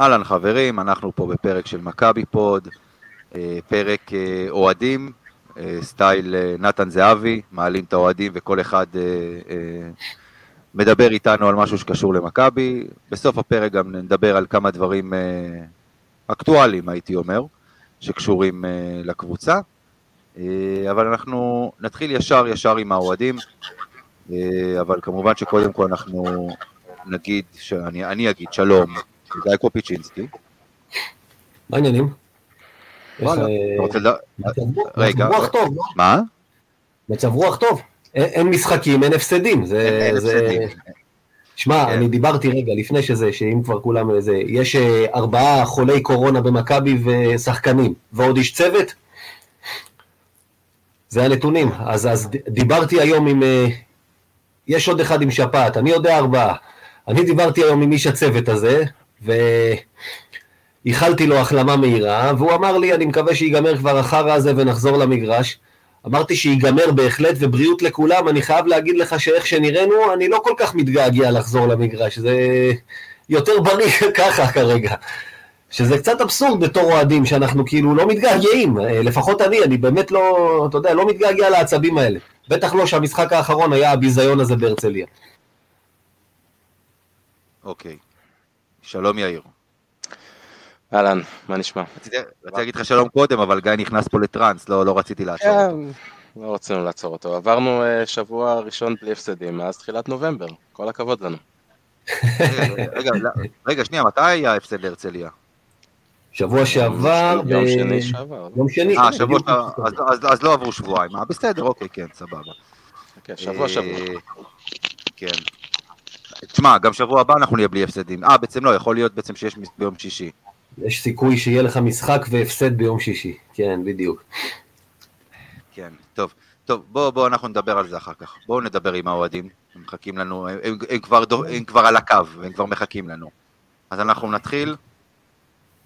אהלן חברים, אנחנו פה בפרק של מכבי פוד, אה, פרק אה, אוהדים, אה, סטייל נתן זהבי, מעלים את האוהדים וכל אחד מדבר איתנו על משהו שקשור למכבי. בסוף הפרק גם נדבר על כמה דברים אקטואליים, הייתי אומר, שקשורים לקבוצה. אבל אנחנו נתחיל ישר ישר עם האוהדים, אבל כמובן שקודם כל אנחנו נגיד, שאני, אני אגיד שלום גיא קופיצ'ינסקי. מה העניינים? רגע, רוח טוב, לא? מה? מצב רוח טוב, אין משחקים, אין הפסדים. הפסדים. שמע, כן. אני דיברתי רגע לפני שזה, שאם כבר כולם זה, יש אה, ארבעה חולי קורונה במכבי ושחקנים, ועוד איש צוות? זה הנתונים. אז, אז דיברתי היום עם... אה, יש עוד אחד עם שפעת, אני יודע ארבעה. אני דיברתי היום עם איש הצוות הזה, ואיחלתי לו החלמה מהירה, והוא אמר לי, אני מקווה שיגמר כבר החרא הזה ונחזור למגרש. אמרתי שיגמר בהחלט, ובריאות לכולם, אני חייב להגיד לך שאיך שנראינו, אני לא כל כך מתגעגע לחזור למגרש, זה יותר בריא ככה כרגע. שזה קצת אבסורד בתור אוהדים, שאנחנו כאילו לא מתגעגעים, לפחות אני, אני באמת לא, אתה יודע, לא מתגעגע לעצבים האלה. בטח לא שהמשחק האחרון היה הביזיון הזה בהרצליה. אוקיי. שלום יאיר. אהלן, מה נשמע? רציתי להגיד לך שלום קודם, אבל גיא נכנס פה לטראנס, לא, לא רציתי לעצור אותו. כן, לא רצינו לעצור אותו. עברנו אה, שבוע ראשון בלי הפסדים מאז תחילת נובמבר, כל הכבוד לנו. רגע, רגע, שנייה, מתי היה הפסד להרצליה? שבוע שעבר, יום שני שעבר. יום שני. אה, שבוע שעבר, אז לא עברו שבועיים. אה, בסדר, אוקיי, כן, סבבה. כן, שבוע שבוע. אה, כן. תשמע, גם שבוע הבא אנחנו נהיה בלי הפסדים. אה, בעצם לא, יכול להיות בעצם שיש ביום שישי. יש סיכוי שיהיה לך משחק והפסד ביום שישי, כן, בדיוק. כן, טוב. טוב, בואו בוא, אנחנו נדבר על זה אחר כך. בואו נדבר עם האוהדים, הם מחכים לנו, הם, הם, הם, כבר, הם כבר על הקו, הם כבר מחכים לנו. אז אנחנו נתחיל.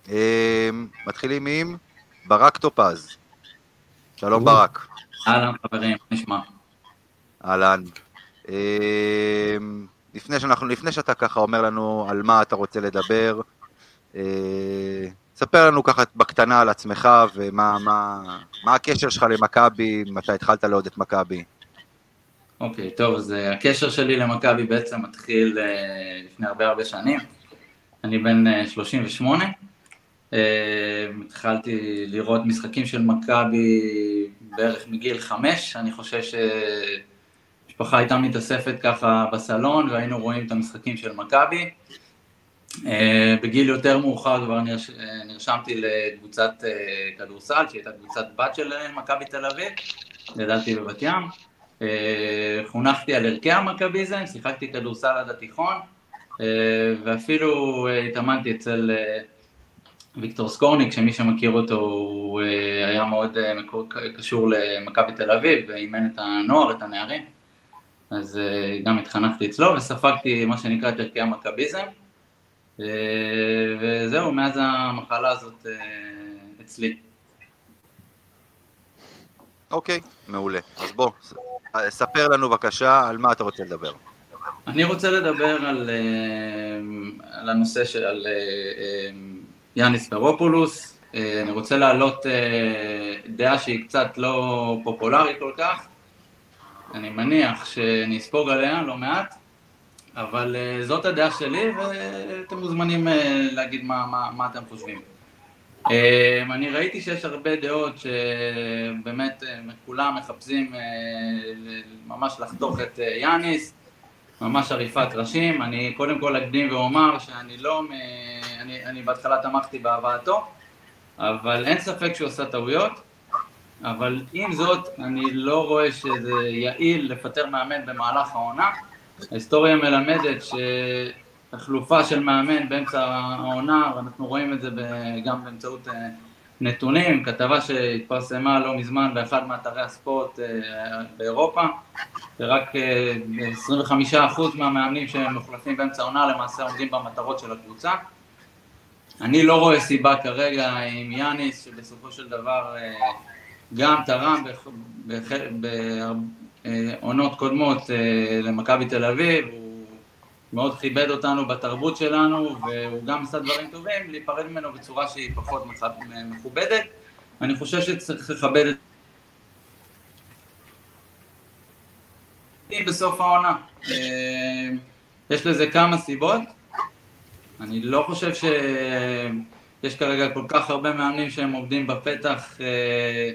הם, אמ, מתחילים עם ברק טופז. שלום ברק. אהלן חברים, נשמע? אהלן. לפני, שאנחנו, לפני שאתה ככה אומר לנו על מה אתה רוצה לדבר, אה, ספר לנו ככה בקטנה על עצמך ומה מה, מה הקשר שלך למכבי, מתי התחלת לעוד את מכבי. אוקיי, okay, טוב, אז uh, הקשר שלי למכבי בעצם מתחיל uh, לפני הרבה הרבה שנים. אני בן uh, 38. Uh, התחלתי לראות משחקים של מכבי בערך מגיל חמש, אני חושב ש... המשפחה הייתה מתאספת ככה בסלון והיינו רואים את המשחקים של מכבי. אה, בגיל יותר מאוחר כבר נרש... אה, נרשמתי לקבוצת אה, כדורסל, שהייתה קבוצת בת של מכבי תל אביב, גדלתי בבת ים. חונכתי על ערכי המכביזם, שיחקתי כדורסל עד התיכון, ואפילו התאמנתי אצל ויקטור סקורניק, שמי שמכיר אותו הוא היה מאוד קשור למכבי תל אביב, ואימן את הנוער, את הנערים. אז אה, גם התחנכתי אצלו וספגתי מה שנקרא את ערכי המכביזם אה, וזהו, מאז המחלה הזאת אה, אצלי. אוקיי, מעולה. אז בוא, ספר לנו בבקשה על מה אתה רוצה לדבר. אני רוצה לדבר על, על הנושא של על יאניס פרופולוס. אני רוצה להעלות דעה שהיא קצת לא פופולרית כל כך, אני מניח שאני אספוג עליה לא מעט, אבל uh, זאת הדעה שלי ואתם מוזמנים uh, להגיד מה, מה, מה אתם חושבים. Uh, אני ראיתי שיש הרבה דעות שבאמת כולם מחפשים ממש לחתוך את יאניס, ממש עריפת ראשים. אני קודם כל אקדים ואומר שאני לא. אני, אני בהתחלה תמכתי בהבאתו, אבל אין ספק שהוא עושה טעויות. אבל עם זאת, אני לא רואה שזה יעיל לפטר מאמן במהלך העונה. ההיסטוריה מלמדת שהחלופה של מאמן באמצע העונה, ואנחנו רואים את זה גם באמצעות אה, נתונים, כתבה שהתפרסמה לא מזמן באחד מאתרי הספורט אה, באירופה, שרק 25% אה, מהמאמנים שמוחלפים באמצע העונה למעשה עומדים במטרות של הקבוצה. אני לא רואה סיבה כרגע עם יאניס, שבסופו של דבר גם תרם בעונות קודמות אה, למכבי תל אביב, הוא מאוד כיבד אותנו בתרבות שלנו, והוא גם עשה דברים טובים, להיפרד ממנו בצורה שהיא פחות מכובדת. אני חושב שצריך לכבד את... בסוף העונה. אה, יש לזה כמה סיבות. אני לא חושב שיש כרגע כל כך הרבה מאמנים שהם עובדים בפתח אה,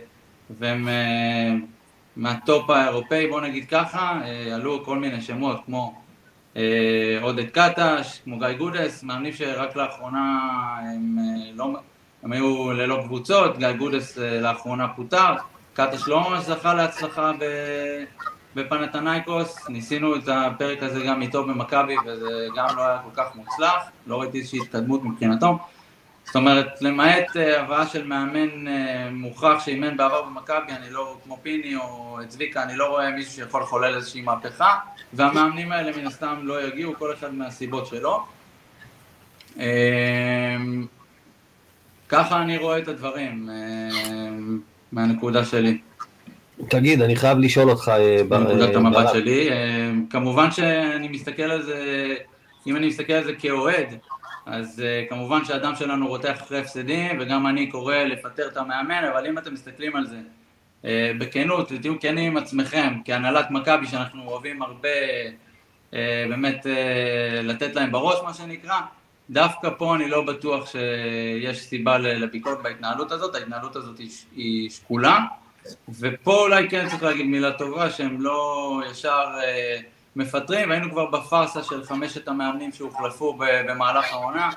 והם אה, מהטופ האירופאי, בוא נגיד ככה, עלו כל מיני שמות כמו עודד קטש, כמו גיא גודס, מאמנים שרק לאחרונה הם, לא, הם היו ללא קבוצות, גיא גודס לאחרונה פוטר, קטש לא ממש זכה להצלחה ב... בפנתנייקוס, ניסינו את הפרק הזה גם איתו במכבי וזה גם לא היה כל כך מוצלח, לא ראיתי איזושהי התקדמות מבחינתו. זאת אומרת, למעט אה, הבאה של מאמן אה, מוכרח שאימן בעבר במכבי, אני לא, כמו פיני או צביקה, אני לא רואה מישהו שיכול לחולל איזושהי מהפכה, והמאמנים האלה מן הסתם לא יגיעו, כל אחד מהסיבות שלו. אה, ככה אני רואה את הדברים, מהנקודה שלי. תגיד, אני חייב לשאול אותך... בנקודת אה, המבט שלי, כמובן שאני מסתכל על זה, אם אני מסתכל על זה כאוהד, אז כמובן שהאדם שלנו רותח אחרי הפסדים, וגם אני קורא לפטר את המאמן, אבל אם אתם מסתכלים על זה בכנות, ותהיו כנים עם עצמכם, כהנהלת מכבי, שאנחנו אוהבים הרבה באמת לתת להם בראש, מה שנקרא, דווקא פה אני לא בטוח שיש סיבה לביקורת בהתנהלות הזאת, ההתנהלות הזאת היא שקולה. ופה אולי כן צריך להגיד מילה טובה, שהם לא ישר אה, מפטרים, והיינו כבר בפארסה של חמשת המאמנים שהוחלפו במהלך העונה,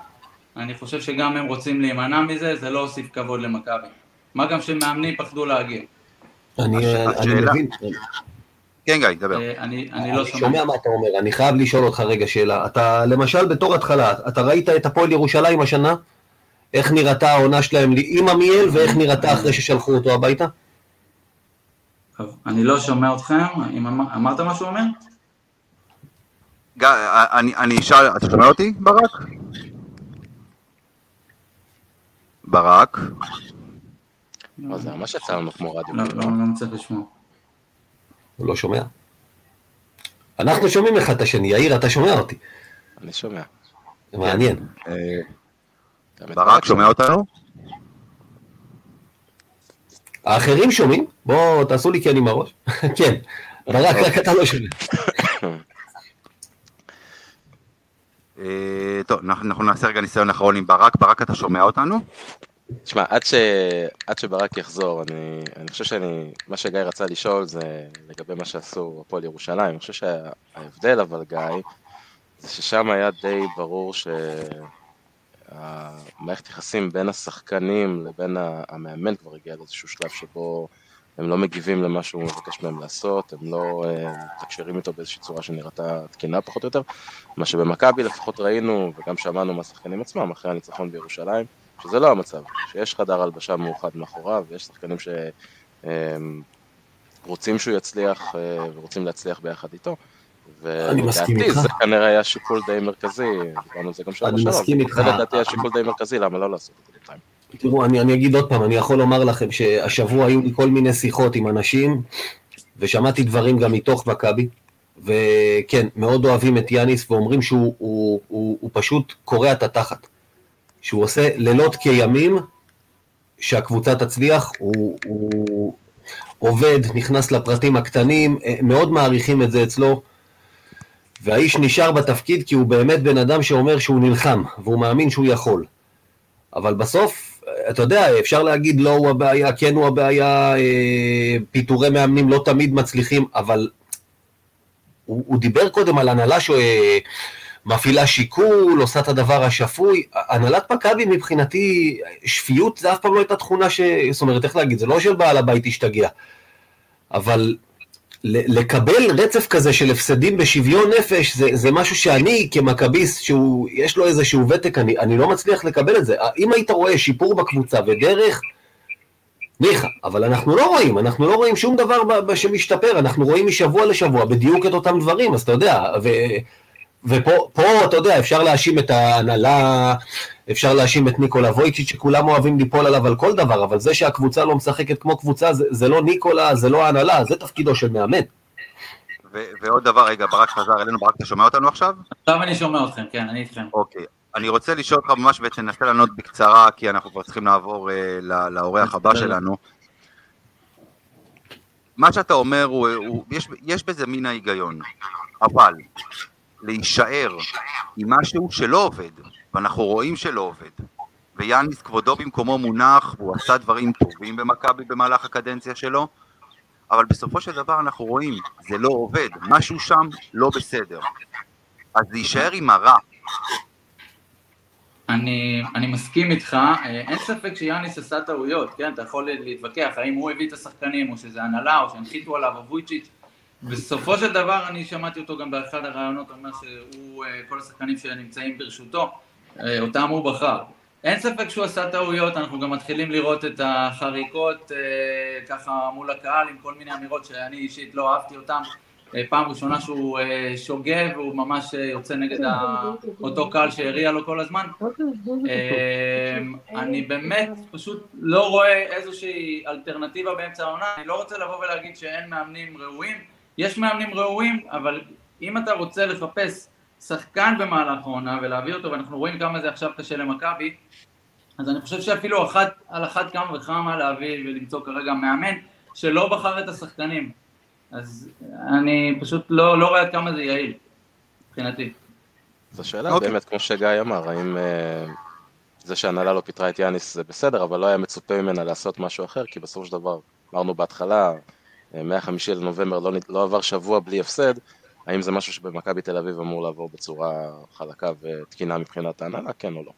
אני חושב שגם הם רוצים להימנע מזה, זה לא הוסיף כבוד למכבי. מה גם שמאמנים פחדו להגיע. אני מבין. כן גיא, דבר. אה, אני לא שומע. שומע מה אתה אומר, אני חייב לשאול אותך רגע שאלה. אתה למשל בתור התחלה, אתה ראית את הפועל ירושלים השנה? איך נראתה העונה שלהם עם עמיאל ואיך נראתה אחרי ששלחו אותו הביתה? טוב, אני לא שומע אתכם, אם אמר, אמרת משהו אומר? אני, אני אשאל, אתה שומע אותי ברק? ברק? לא, זה ממש יצא לנו כמו רדיו. לא, לא, לא מצליח לשמוע. הוא לא שומע. אנחנו שומעים אחד את השני, יאיר, אתה שומע אותי. אני שומע. מעניין. אה, ברק, שומע אותנו? האחרים שומעים? בואו תעשו לי כן עם הראש. כן, ברק, רק אתה לא שומע. אה, טוב, אנחנו נעשה רגע ניסיון אחרון עם ברק. ברק, אתה שומע אותנו? תשמע, עד, ש... עד שברק יחזור, אני, אני חושב שאני, מה שגיא רצה לשאול זה לגבי מה שעשו הפועל ירושלים. אני חושב שההבדל אבל, גיא, זה ששם היה די ברור ש... המערכת יחסים בין השחקנים לבין המאמן כבר הגיע לאיזשהו שלב שבו הם לא מגיבים למה שהוא מבקש מהם לעשות, הם לא אה, מתקשרים איתו באיזושהי צורה שנראתה תקינה פחות או יותר, מה שבמכבי לפחות ראינו וגם שמענו מהשחקנים עצמם אחרי הניצחון בירושלים, שזה לא המצב, שיש חדר הלבשה מאוחד מאחוריו, ויש שחקנים שרוצים שהוא יצליח אה, ורוצים להצליח ביחד איתו, אני מסכים איתך. זה כנראה היה שיקול די מרכזי, דיברנו על זה גם מסכים איתך. זה לדעתי היה שיקול די מרכזי, למה לא לעשות את זה בינתיים. תראו, אני, אני אגיד עוד פעם, אני יכול לומר לכם שהשבוע היו לי כל מיני שיחות עם אנשים, ושמעתי דברים גם מתוך מכבי, וכן, מאוד אוהבים את יאניס, ואומרים שהוא הוא, הוא, הוא פשוט קורע את התחת. שהוא עושה לילות כימים שהקבוצה תצליח, הוא, הוא עובד, נכנס לפרטים הקטנים, אה, מאוד מעריכים את זה אצלו. והאיש נשאר בתפקיד כי הוא באמת בן אדם שאומר שהוא נלחם, והוא מאמין שהוא יכול. אבל בסוף, אתה יודע, אפשר להגיד לא הוא הבעיה, כן הוא הבעיה, אה, פיטורי מאמנים לא תמיד מצליחים, אבל הוא, הוא דיבר קודם על הנהלה שמפעילה שיקול, עושה את הדבר השפוי. הנהלת מכבי מבחינתי, שפיות זה אף פעם לא הייתה תכונה ש... זאת אומרת, איך להגיד, זה לא של בעל הבית השתגע. אבל לקבל רצף כזה של הפסדים בשוויון נפש, זה, זה משהו שאני כמכביסט, שיש לו איזשהו ותק, אני, אני לא מצליח לקבל את זה. אם היית רואה שיפור בקבוצה ודרך, ניחא, אבל אנחנו לא רואים, אנחנו לא רואים שום דבר שמשתפר, אנחנו רואים משבוע לשבוע בדיוק את אותם דברים, אז אתה יודע, ופה, פה, אתה יודע, אפשר להאשים את ההנהלה, אפשר להאשים את ניקולה וויצ'יץ', שכולם אוהבים ליפול עליו על כל דבר, אבל זה שהקבוצה לא משחקת כמו קבוצה, זה, זה לא ניקולה, זה לא ההנהלה, זה תפקידו של מאמן. ו- ועוד דבר, רגע, ברק חזר אלינו, ברק, אתה שומע אותנו עכשיו? עכשיו אני שומע אתכם, כן, אני איתכם. אוקיי. אני רוצה לשאול אותך ממש ותנסה לענות בקצרה, כי אנחנו כבר צריכים לעבור אה, לאורח הבא שלנו. מה שאתה אומר, הוא, הוא, יש, יש בזה מן ההיגיון, אבל להישאר עם משהו שלא עובד, ואנחנו רואים שלא עובד, ויאניס כבודו במקומו מונח, והוא עשה דברים טובים במכבי במהלך הקדנציה שלו, אבל בסופו של דבר אנחנו רואים, זה לא עובד, משהו שם לא בסדר. אז להישאר עם הרע, אני, אני מסכים איתך, אה, אין ספק שיאניס עשה טעויות, כן? אתה יכול להתווכח האם הוא הביא את השחקנים, או שזה הנהלה, או שהנחיתו עליו, או וויצ'יץ'. בסופו של דבר, אני שמעתי אותו גם באחד הראיונות, אומר שהוא, אה, כל השחקנים שנמצאים ברשותו, אה, אותם הוא בחר. אין ספק שהוא עשה טעויות, אנחנו גם מתחילים לראות את החריקות ככה מול הקהל עם כל מיני אמירות שאני אישית לא אהבתי אותן. פעם ראשונה שהוא שוגה והוא ממש יוצא נגד אותו קהל שהריע לו כל הזמן. אני באמת פשוט לא רואה איזושהי אלטרנטיבה באמצע העונה, אני לא רוצה לבוא ולהגיד שאין מאמנים ראויים, יש מאמנים ראויים, אבל אם אתה רוצה לחפש שחקן במהלך העונה ולהביא אותו, ואנחנו רואים כמה זה עכשיו קשה למכבי, אז אני חושב שאפילו אחת, על אחת כמה וכמה להביא ולמצוא כרגע מאמן שלא בחר את השחקנים. אז אני פשוט לא, לא רואה עד כמה זה יעיל, מבחינתי. זו שאלה okay. באמת, כמו שגיא אמר, האם uh, זה שהנהלה לא פיטרה את יאניס זה בסדר, אבל לא היה מצופה ממנה לעשות משהו אחר, כי בסופו של דבר, אמרנו בהתחלה, אה, מהחמישי לנובמבר לא, לא עבר שבוע בלי הפסד, האם זה משהו שבמכבי תל אביב אמור לעבור בצורה חלקה ותקינה מבחינת ההנהלה, כן או לא?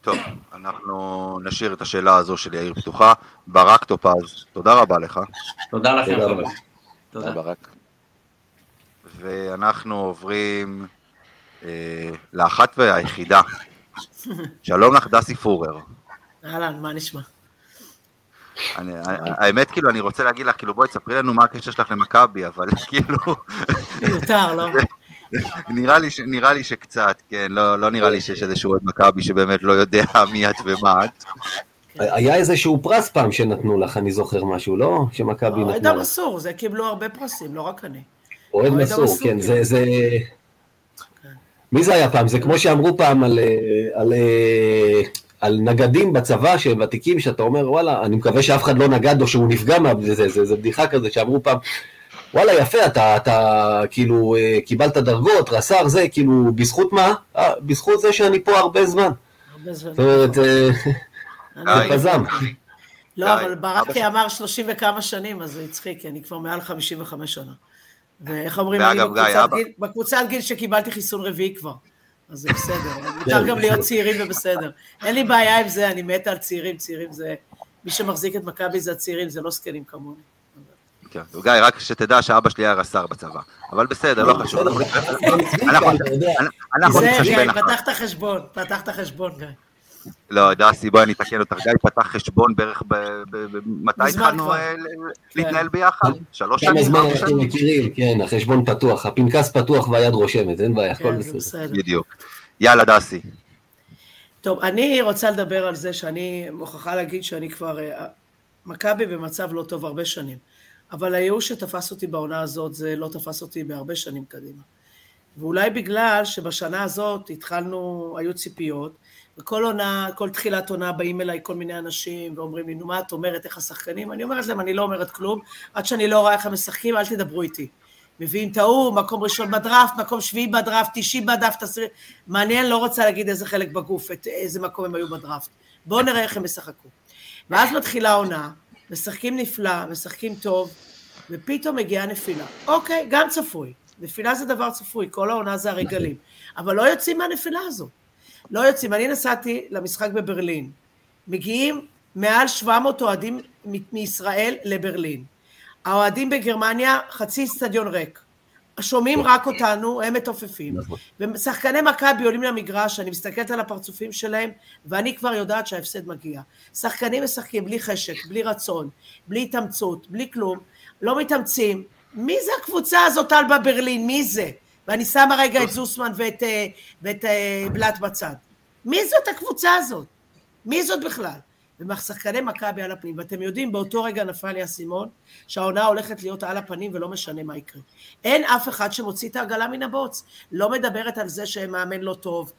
טוב, אנחנו נשאיר את השאלה הזו של יאיר פתוחה. ברק טופז, תודה רבה לך. תודה לכם, חברים. תודה ברק. ואנחנו עוברים אה, לאחת והיחידה. שלום לך, דסי פורר. אהלן, מה נשמע? אני, האמת, כאילו, אני רוצה להגיד לך, כאילו, בואי תספרי לנו מה הקשר שלך למכבי, אבל כאילו... מיותר, לא? נראה לי, נראה לי שקצת, כן, לא, לא נראה לי שיש איזשהו אוהד מכבי שבאמת לא יודע מי את ומה את. היה איזשהו פרס פעם שנתנו לך, אני זוכר משהו, לא? שמכבי נתנו לך. אוהד המסור, זה קיבלו הרבה פרסים, לא רק אני. אוהד מסור, כן, זה... זה... כן. מי זה היה פעם? זה כמו שאמרו פעם על, על, נגדים בצבא שהם ותיקים, שאתה אומר, וואלה, אני מקווה שאף אחד לא נגד או שהוא נפגע מה... זה, זה, זה, זה בדיחה כזה שאמרו פעם, וואלה, יפה, אתה, אתה כאילו קיבלת דרגות, רס"ר, זה, כאילו, בזכות מה? אה, בזכות זה שאני פה הרבה זמן. הרבה זמן. זאת אומרת, זה פזם. לא, אבל ברקי אמר שלושים וכמה שנים, אז זה הצחיק, כי אני כבר מעל חמישים וחמש שנה. ואיך אומרים, אני בקבוצת גיל שקיבלתי חיסון רביעי כבר. אז זה בסדר, מותר גם להיות צעירים ובסדר. אין לי בעיה עם זה, אני מתה על צעירים, צעירים זה... מי שמחזיק את מכבי זה הצעירים, זה לא זקנים כמוני. כן, גיא, רק שתדע שאבא שלי היה רס"ר בצבא, אבל בסדר, לא חשוב. אנחנו נתחשבן אחר. פתח את החשבון, פתח את החשבון, גיא. לא, דסי, בואי אני אתקן אותך. גיא פתח חשבון בערך ב... מתי התחלנו להתנהל כן. ביחד? שלוש שנים? כמה זמן אנחנו מכירים, כן, החשבון פתוח, הפנקס פתוח והיד רושמת, אין בעיה, הכל כן, בסדר. בדיוק. יאללה, דסי. טוב, אני רוצה לדבר על זה שאני מוכרחה להגיד שאני כבר... אה, מכבי במצב לא טוב הרבה שנים. אבל הייאוש שתפס אותי בעונה הזאת, זה לא תפס אותי בהרבה שנים קדימה. ואולי בגלל שבשנה הזאת התחלנו, היו ציפיות, וכל עונה, כל תחילת עונה באים אליי כל מיני אנשים ואומרים לי, נו מה את אומרת, איך השחקנים? אני אומרת להם, אני לא אומרת כלום, עד שאני לא רואה איך הם משחקים, אל תדברו איתי. מביאים את ההוא, מקום ראשון בדראפט, מקום שביעי בדראפט, תשעי בדראפט, עשירי... מעניין, לא רוצה להגיד איזה חלק בגוף, את איזה מקום הם היו בדראפט. בואו נראה איך הם ישחקו. ואז מתחילה עונה, משחקים נפלא, משחקים טוב, ופתאום מגיעה נפילה. אוקיי, גם צפוי. נפילה זה דבר צפוי, כל העונה זה הרגלים. אבל לא יוצאים מהנפילה הזו. לא יוצאים. אני נסעתי למשחק בברלין. מגיעים מעל 700 אוהדים מישראל לברלין. האוהדים בגרמניה, חצי אצטדיון ריק. שומעים רק אותנו, הם מתופפים. נכון. ושחקני מכבי עולים למגרש, אני מסתכלת על הפרצופים שלהם, ואני כבר יודעת שההפסד מגיע. שחקנים משחקים בלי חשק, בלי רצון, בלי התאמצות, בלי כלום, לא מתאמצים. מי זה הקבוצה הזאת אלבה ברלין? מי זה? ואני שמה רגע את זוסמן ואת, ואת בלאט בצד. מי זאת הקבוצה הזאת? מי זאת בכלל? ומשחקני מכבי על הפנים, ואתם יודעים, באותו רגע נפל לי האסימון, שהעונה הולכת להיות על הפנים ולא משנה מה יקרה. אין אף אחד שמוציא את העגלה מן הבוץ. לא מדברת על זה שמאמן לא טוב,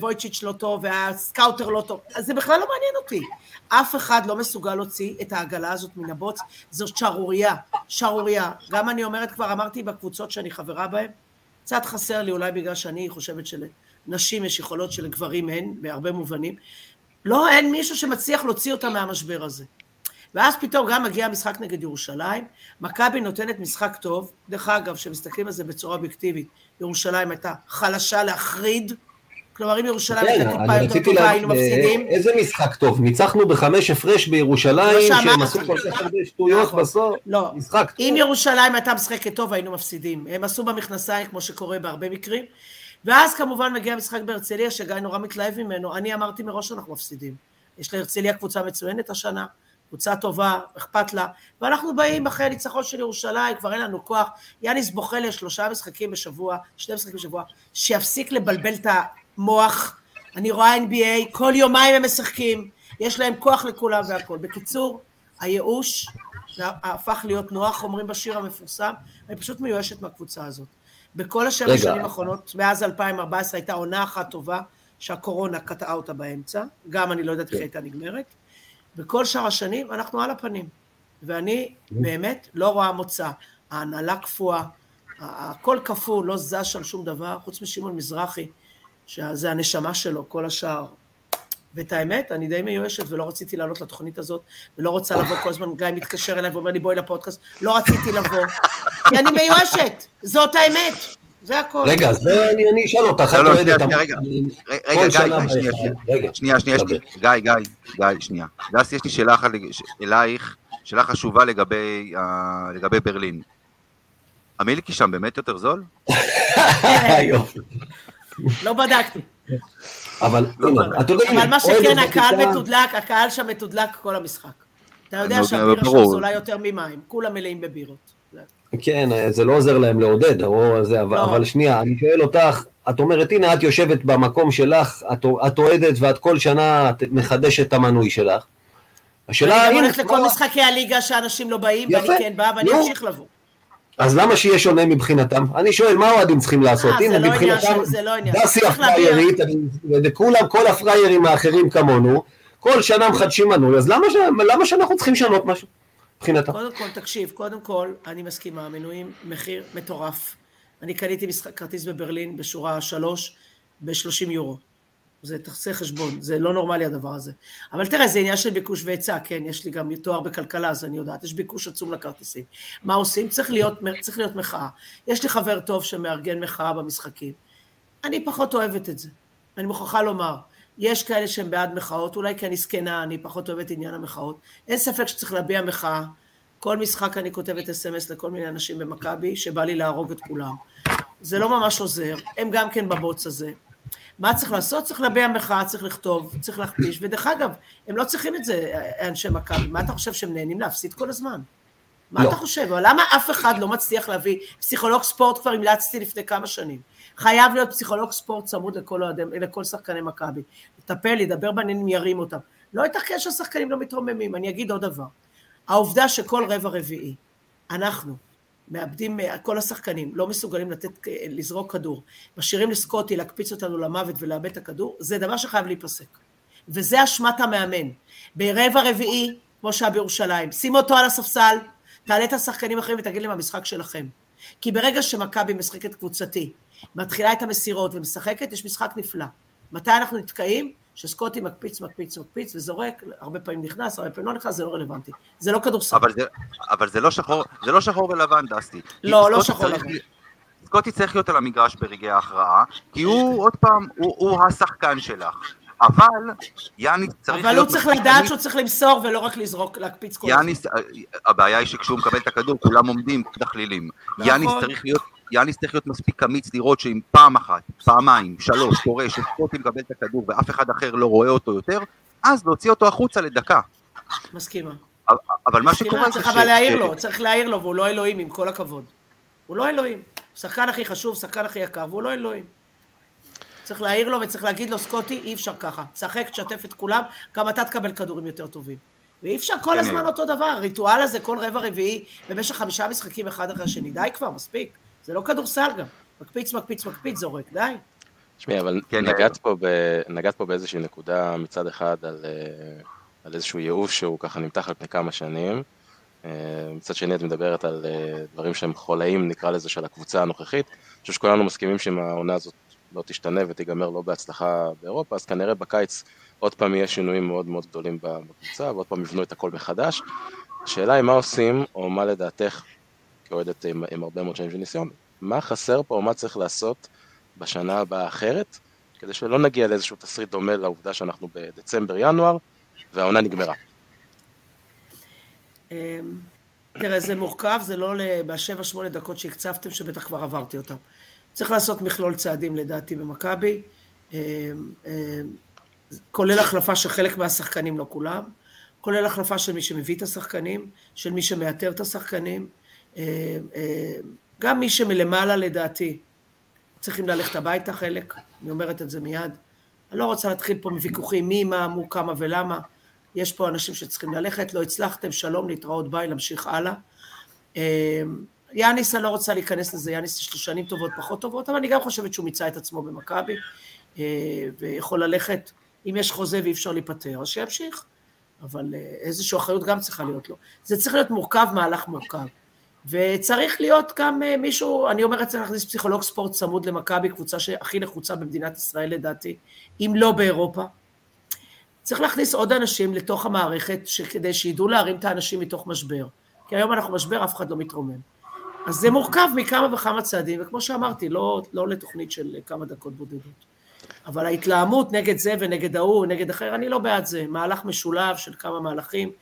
וויצ'יץ' לא טוב, והסקאוטר לא טוב, אז זה בכלל לא מעניין אותי. אף אחד לא מסוגל להוציא את העגלה הזאת מן הבוץ, זאת שערורייה, שערורייה. גם אני אומרת, כבר אמרתי בקבוצות שאני חברה בהן, קצת חסר לי, אולי בגלל שאני חושבת שלנשים יש יכולות שלגברים אין, בהרבה מובנים. לא, אין מישהו שמצליח להוציא אותה מהמשבר הזה. ואז פתאום גם מגיע המשחק נגד ירושלים, מכבי נותנת משחק טוב, דרך אגב, כשמסתכלים על זה בצורה אובייקטיבית, ירושלים הייתה חלשה להחריד, כלומר אם ירושלים הייתה כן, טיפה אני יותר טובה היינו מפסידים. איזה משחק טוב, ניצחנו בחמש הפרש בירושלים, לא שהם. עשו כל כך הרבה שטויות נכון. בסוף, לא, משחק אם טוב. ירושלים הייתה משחקת טוב היינו מפסידים, הם עשו במכנסיים כמו שקורה בהרבה מקרים, ואז כמובן מגיע משחק בהרצליה שגיא נורא מתלהב ממנו, אני אמרתי מראש שאנחנו מפסידים, יש להרצליה קבוצה מצוינת השנה, קבוצה טובה, אכפת לה, ואנחנו באים אחרי הניצחון של ירושלים, כבר אין לנו כוח, יאניס בוכה לשלושה משחקים בשבוע, שני משחקים בשבוע, שיפסיק לבלבל את המוח, אני רואה NBA, כל יומיים הם משחקים, יש להם כוח לכולם והכל. בקיצור, הייאוש הפך להיות נוח, אומרים בשיר המפורסם, אני פשוט מיואשת מהקבוצה הזאת. בכל השבע. שנים האחרונות, מאז 2014 הייתה עונה אחת טובה, שהקורונה קטעה אותה באמצע, גם אני לא יודעת איך היא הייתה נגמרת. בכל שאר השנים אנחנו על הפנים. ואני באמת לא רואה מוצא. ההנהלה קפואה, הכל קפוא, לא זז שם שום דבר, חוץ משמעון מזרחי, שזה הנשמה שלו, כל השאר. ואת האמת, אני די מיואשת ולא רציתי לעלות לתוכנית הזאת, ולא רוצה לבוא כל הזמן, גיא מתקשר אליי ואומר לי בואי לפודקאסט, לא רציתי לבוא, כי אני מיואשת, זאת האמת, זה הכל. רגע, זה אני אני אשאל אותך, לא, את לא, אוהדת, שנייה, אמרת, רגע. רגע, גיא, שנייה. שנייה. שנייה, שנייה. שנייה. גיא, גיא, גיא, שנייה. דסי, יש לי שאלה אחת אלייך, שאלה חשובה לגבי ברלין. המילקי שם באמת יותר זול? לא בדקתי. אבל יודע, אבל מה שכן, הקהל מתודלק, הקהל שם מתודלק כל המשחק. אתה יודע נו, שהבירה שם. זולה יותר ממים, כולם מלאים בבירות. כן, זה לא עוזר להם לעודד, או זה, אבל, לא. אבל שנייה, אני שואל אותך, את אומרת, הנה, את יושבת במקום שלך, את, את אוהדת ואת כל שנה מחדשת את המנוי שלך. השאלה אני גם. הולכת לכל משחקי הליגה שאנשים לא באים, ואני יפה. כן באה, ואני. אמשיך לבוא. אז למה שיהיה שונה מבחינתם? אני שואל, מה האוהדים צריכים לעשות? אה, זה הנה, לא עניין מבחינתם, של- זה לא עניין. דסי. הפריירית, וכולם, כל הפריירים האחרים כמונו, כל שנה מחדשים מנוי, אז. למה שאנחנו צריכים לשנות משהו? מבחינתם. קודם כל, תקשיב, קודם כל, אני מסכימה, מנויים, מחיר מטורף. אני קניתי משחק כרטיס בברלין בשורה שלוש, ב-30 יורו. זה תעשה חשבון, זה לא נורמלי הדבר הזה. אבל תראה, זה עניין של ביקוש והיצע, כן, יש לי גם תואר בכלכלה, אז אני יודעת, יש ביקוש עצום לכרטיסים. מה עושים? צריך להיות, צריך להיות מחאה. יש לי חבר טוב שמארגן מחאה במשחקים. אני פחות אוהבת את זה, אני מוכרחה לומר. יש כאלה שהם בעד מחאות, אולי כי אני זקנה, אני פחות אוהבת עניין המחאות. אין ספק שצריך להביע מחאה. כל משחק אני כותבת אס.אם.אס לכל מיני אנשים במכבי, שבא לי להרוג את כולם. זה לא ממש עוזר, הם גם כן בבוץ הזה. מה צריך לעשות? צריך להביע מחאה, צריך לכתוב, צריך להכפיש, ודרך אגב, הם לא צריכים את זה, אנשי מכבי. מה אתה חושב, שהם נהנים להפסיד כל הזמן? מה לא. אתה חושב? למה אף אחד לא מצליח להביא, פסיכולוג ספורט כבר המלצתי לפני כמה שנים. חייב להיות פסיכולוג ספורט צמוד לכל, אוהדי- לכל שחקני מכבי. לטפל, לדבר בעניינים, ירים אותם. לא ייתכן שהשחקנים לא מתרוממים. אני אגיד עוד דבר. העובדה שכל רבע רביעי, אנחנו, מאבדים, כל השחקנים, לא מסוגלים לתת, לזרוק כדור, משאירים לסקוטי להקפיץ אותנו למוות ולאבד את הכדור, זה דבר שחייב להיפסק. וזה אשמת המאמן. ברבע רביעי, כמו שהיה בירושלים, שים אותו על הספסל, תעלה את השחקנים האחרים ותגיד להם המשחק שלכם. כי ברגע שמכבי משחקת קבוצתי, מתחילה את המסירות ומשחקת, יש משחק נפלא. מתי אנחנו נתקעים? שסקוטי מקפיץ, מקפיץ, מקפיץ וזורק, הרבה פעמים נכנס, הרבה פעמים לא נכנס, זה לא רלוונטי. זה לא כדורסל. אבל זה, אבל זה לא שחור, זה לא שחור ולבן, דסי. לא, לא שחור צריך- לבן. סקוטי צריך להיות על המגרש ברגעי ההכרעה, כי הוא, עוד פעם, הוא, הוא השחקן שלך. אבל יאניס צריך אבל. הוא צריך לדעת אמיץ. שהוא צריך למסור ולא רק לזרוק, להקפיץ כל הזמן. יאניס, הבעיה היא שכשהוא מקבל את הכדור, כולם עומדים דחלילים. נכון. יאניס צריך להיות... יאניס צריך להיות מספיק אמיץ לראות שאם פעם אחת, פעמיים, שלוש, קורה שסקוטי מקבל את הכדור ואף אחד אחר לא רואה אותו יותר, אז להוציא אותו החוצה לדקה. מסכימה. אבל מה שקורה זה צריך ש... אבל להעיר לו, צריך להעיר לו, והוא לא אלוהים, עם כל הכבוד. הוא לא אלוהים. שחקן הכי חשוב, שחקן הכי יקר, והוא לא אלוהים. צריך להעיר לו וצריך להגיד לו, סקוטי, אי אפשר ככה. תשחק, תשתף את כולם, גם אתה תקבל כדורים יותר טובים. ואי אפשר כל כן, הזמן כן. אותו דבר, הריטואל הזה כל רבע רביעי במשך חמישה משחקים אחד אחרי השני, די כבר, מספיק. זה לא כדורסל גם. מקפיץ, מקפיץ, מקפיץ, זורק, די. תשמעי, אבל כן, נגעת פה, ב... נגעת פה באיזושהי נקודה מצד אחד על, אה, על איזשהו ייאוש שהוא ככה נמתח על פני כמה שנים. אה, מצד שני את מדברת על אה, דברים שהם חולאים, נקרא לזה, של הקבוצה הנוכחית. אני חושב שכולנו מסכימים שאם העונה הזאת לא תשתנה ותיגמר לא בהצלחה באירופה, אז כנראה בקיץ עוד פעם יהיה שינויים מאוד מאוד גדולים בקבוצה, ועוד פעם יבנו את הכל מחדש. השאלה היא מה עושים, או מה לדעתך, כאוהדת עם, עם הרבה מאוד שנים של ניסיון, מה חסר פה, או מה צריך לעשות בשנה הבאה אחרת, כדי שלא נגיע לאיזשהו תסריט דומה לעובדה שאנחנו בדצמבר-ינואר, והעונה נגמרה. אמ, תראה, זה מורכב, זה לא בשבע, שמונה דקות שהקצבתם, שבטח כבר עברתי אותם. צריך לעשות מכלול צעדים לדעתי במכבי, אמ, אמ, כולל החלפה של חלק מהשחקנים, לא כולם, כולל החלפה של מי שמביא את השחקנים, של מי שמאתר את השחקנים, גם מי שמלמעלה לדעתי צריכים ללכת הביתה חלק, אני אומרת את זה מיד. אני לא רוצה להתחיל פה מוויכוחים מי, מה, מו, כמה ולמה. יש פה אנשים שצריכים ללכת, לא הצלחתם, שלום, להתראות, ביי, להמשיך הלאה. אמ, יאניס, אני לא רוצה להיכנס לזה, יאניס יש לו שנים טובות, פחות טובות, אבל אני גם חושבת שהוא מיצה את עצמו במכבי, אה, ויכול ללכת, אם יש חוזה ואי אפשר להיפטר, אז שימשיך. אבל אה, איזושהי אחריות גם צריכה להיות לו. זה צריך להיות מורכב, מהלך מורכב. וצריך להיות גם אה, מישהו, אני אומרת, צריך להכניס פסיכולוג ספורט צמוד למכבי, קבוצה שהכי נחוצה במדינת ישראל לדעתי, אם לא באירופה. צריך להכניס עוד אנשים לתוך המערכת, כדי שידעו להרים את האנשים מתוך משבר. כי היום אנחנו משבר, אף אחד לא מתרומם. אז זה מורכב מכמה וכמה צעדים, וכמו שאמרתי, לא, לא לתוכנית של כמה דקות בודדות. אבל ההתלהמות נגד זה ונגד ההוא ונגד אחר, אני לא בעד זה. מהלך משולב של כמה מהלכים,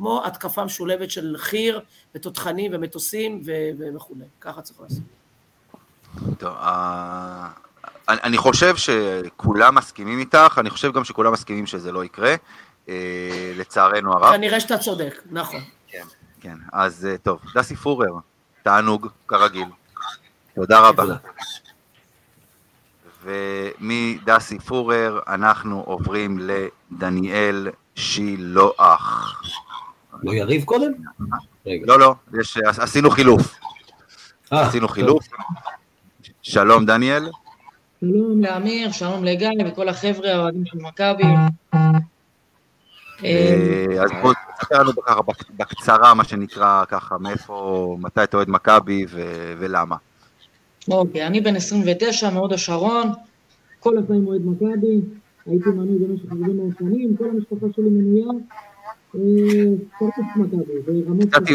כמו התקפה משולבת של חי"ר ותותחנים ומטוסים ו- וכולי. ככה צריך לעשות. טוב, אה, אני חושב שכולם מסכימים איתך, אני חושב גם שכולם מסכימים שזה לא יקרה, אה, לצערנו הרב. כנראה שאתה צודק, נכון. כן, אז אה, טוב, דסי פורר, תענוג, כרגיל. תודה רבה. ומדסי פורר אנחנו עוברים לדניאל שילוח. לא יריב קודם? רגע. לא, לא, יש, עשינו חילוף, אה, עשינו חילוף. שלום דניאל. שלום לאמיר, שלום לגיא וכל החבר'ה האוהדים של מכבי. אה, אז בוא תספר לנו ככה בק- בקצרה, מה שנקרא, ככה, מאיפה, מתי אתה אוהד מכבי ו- ולמה. אוקיי, אני בן 29 מהוד השרון, כל החיים אוהד מכבי, הייתי מנוי במשך הרבה מאוד שנים, כל המשפחה שלי מנויה. אה,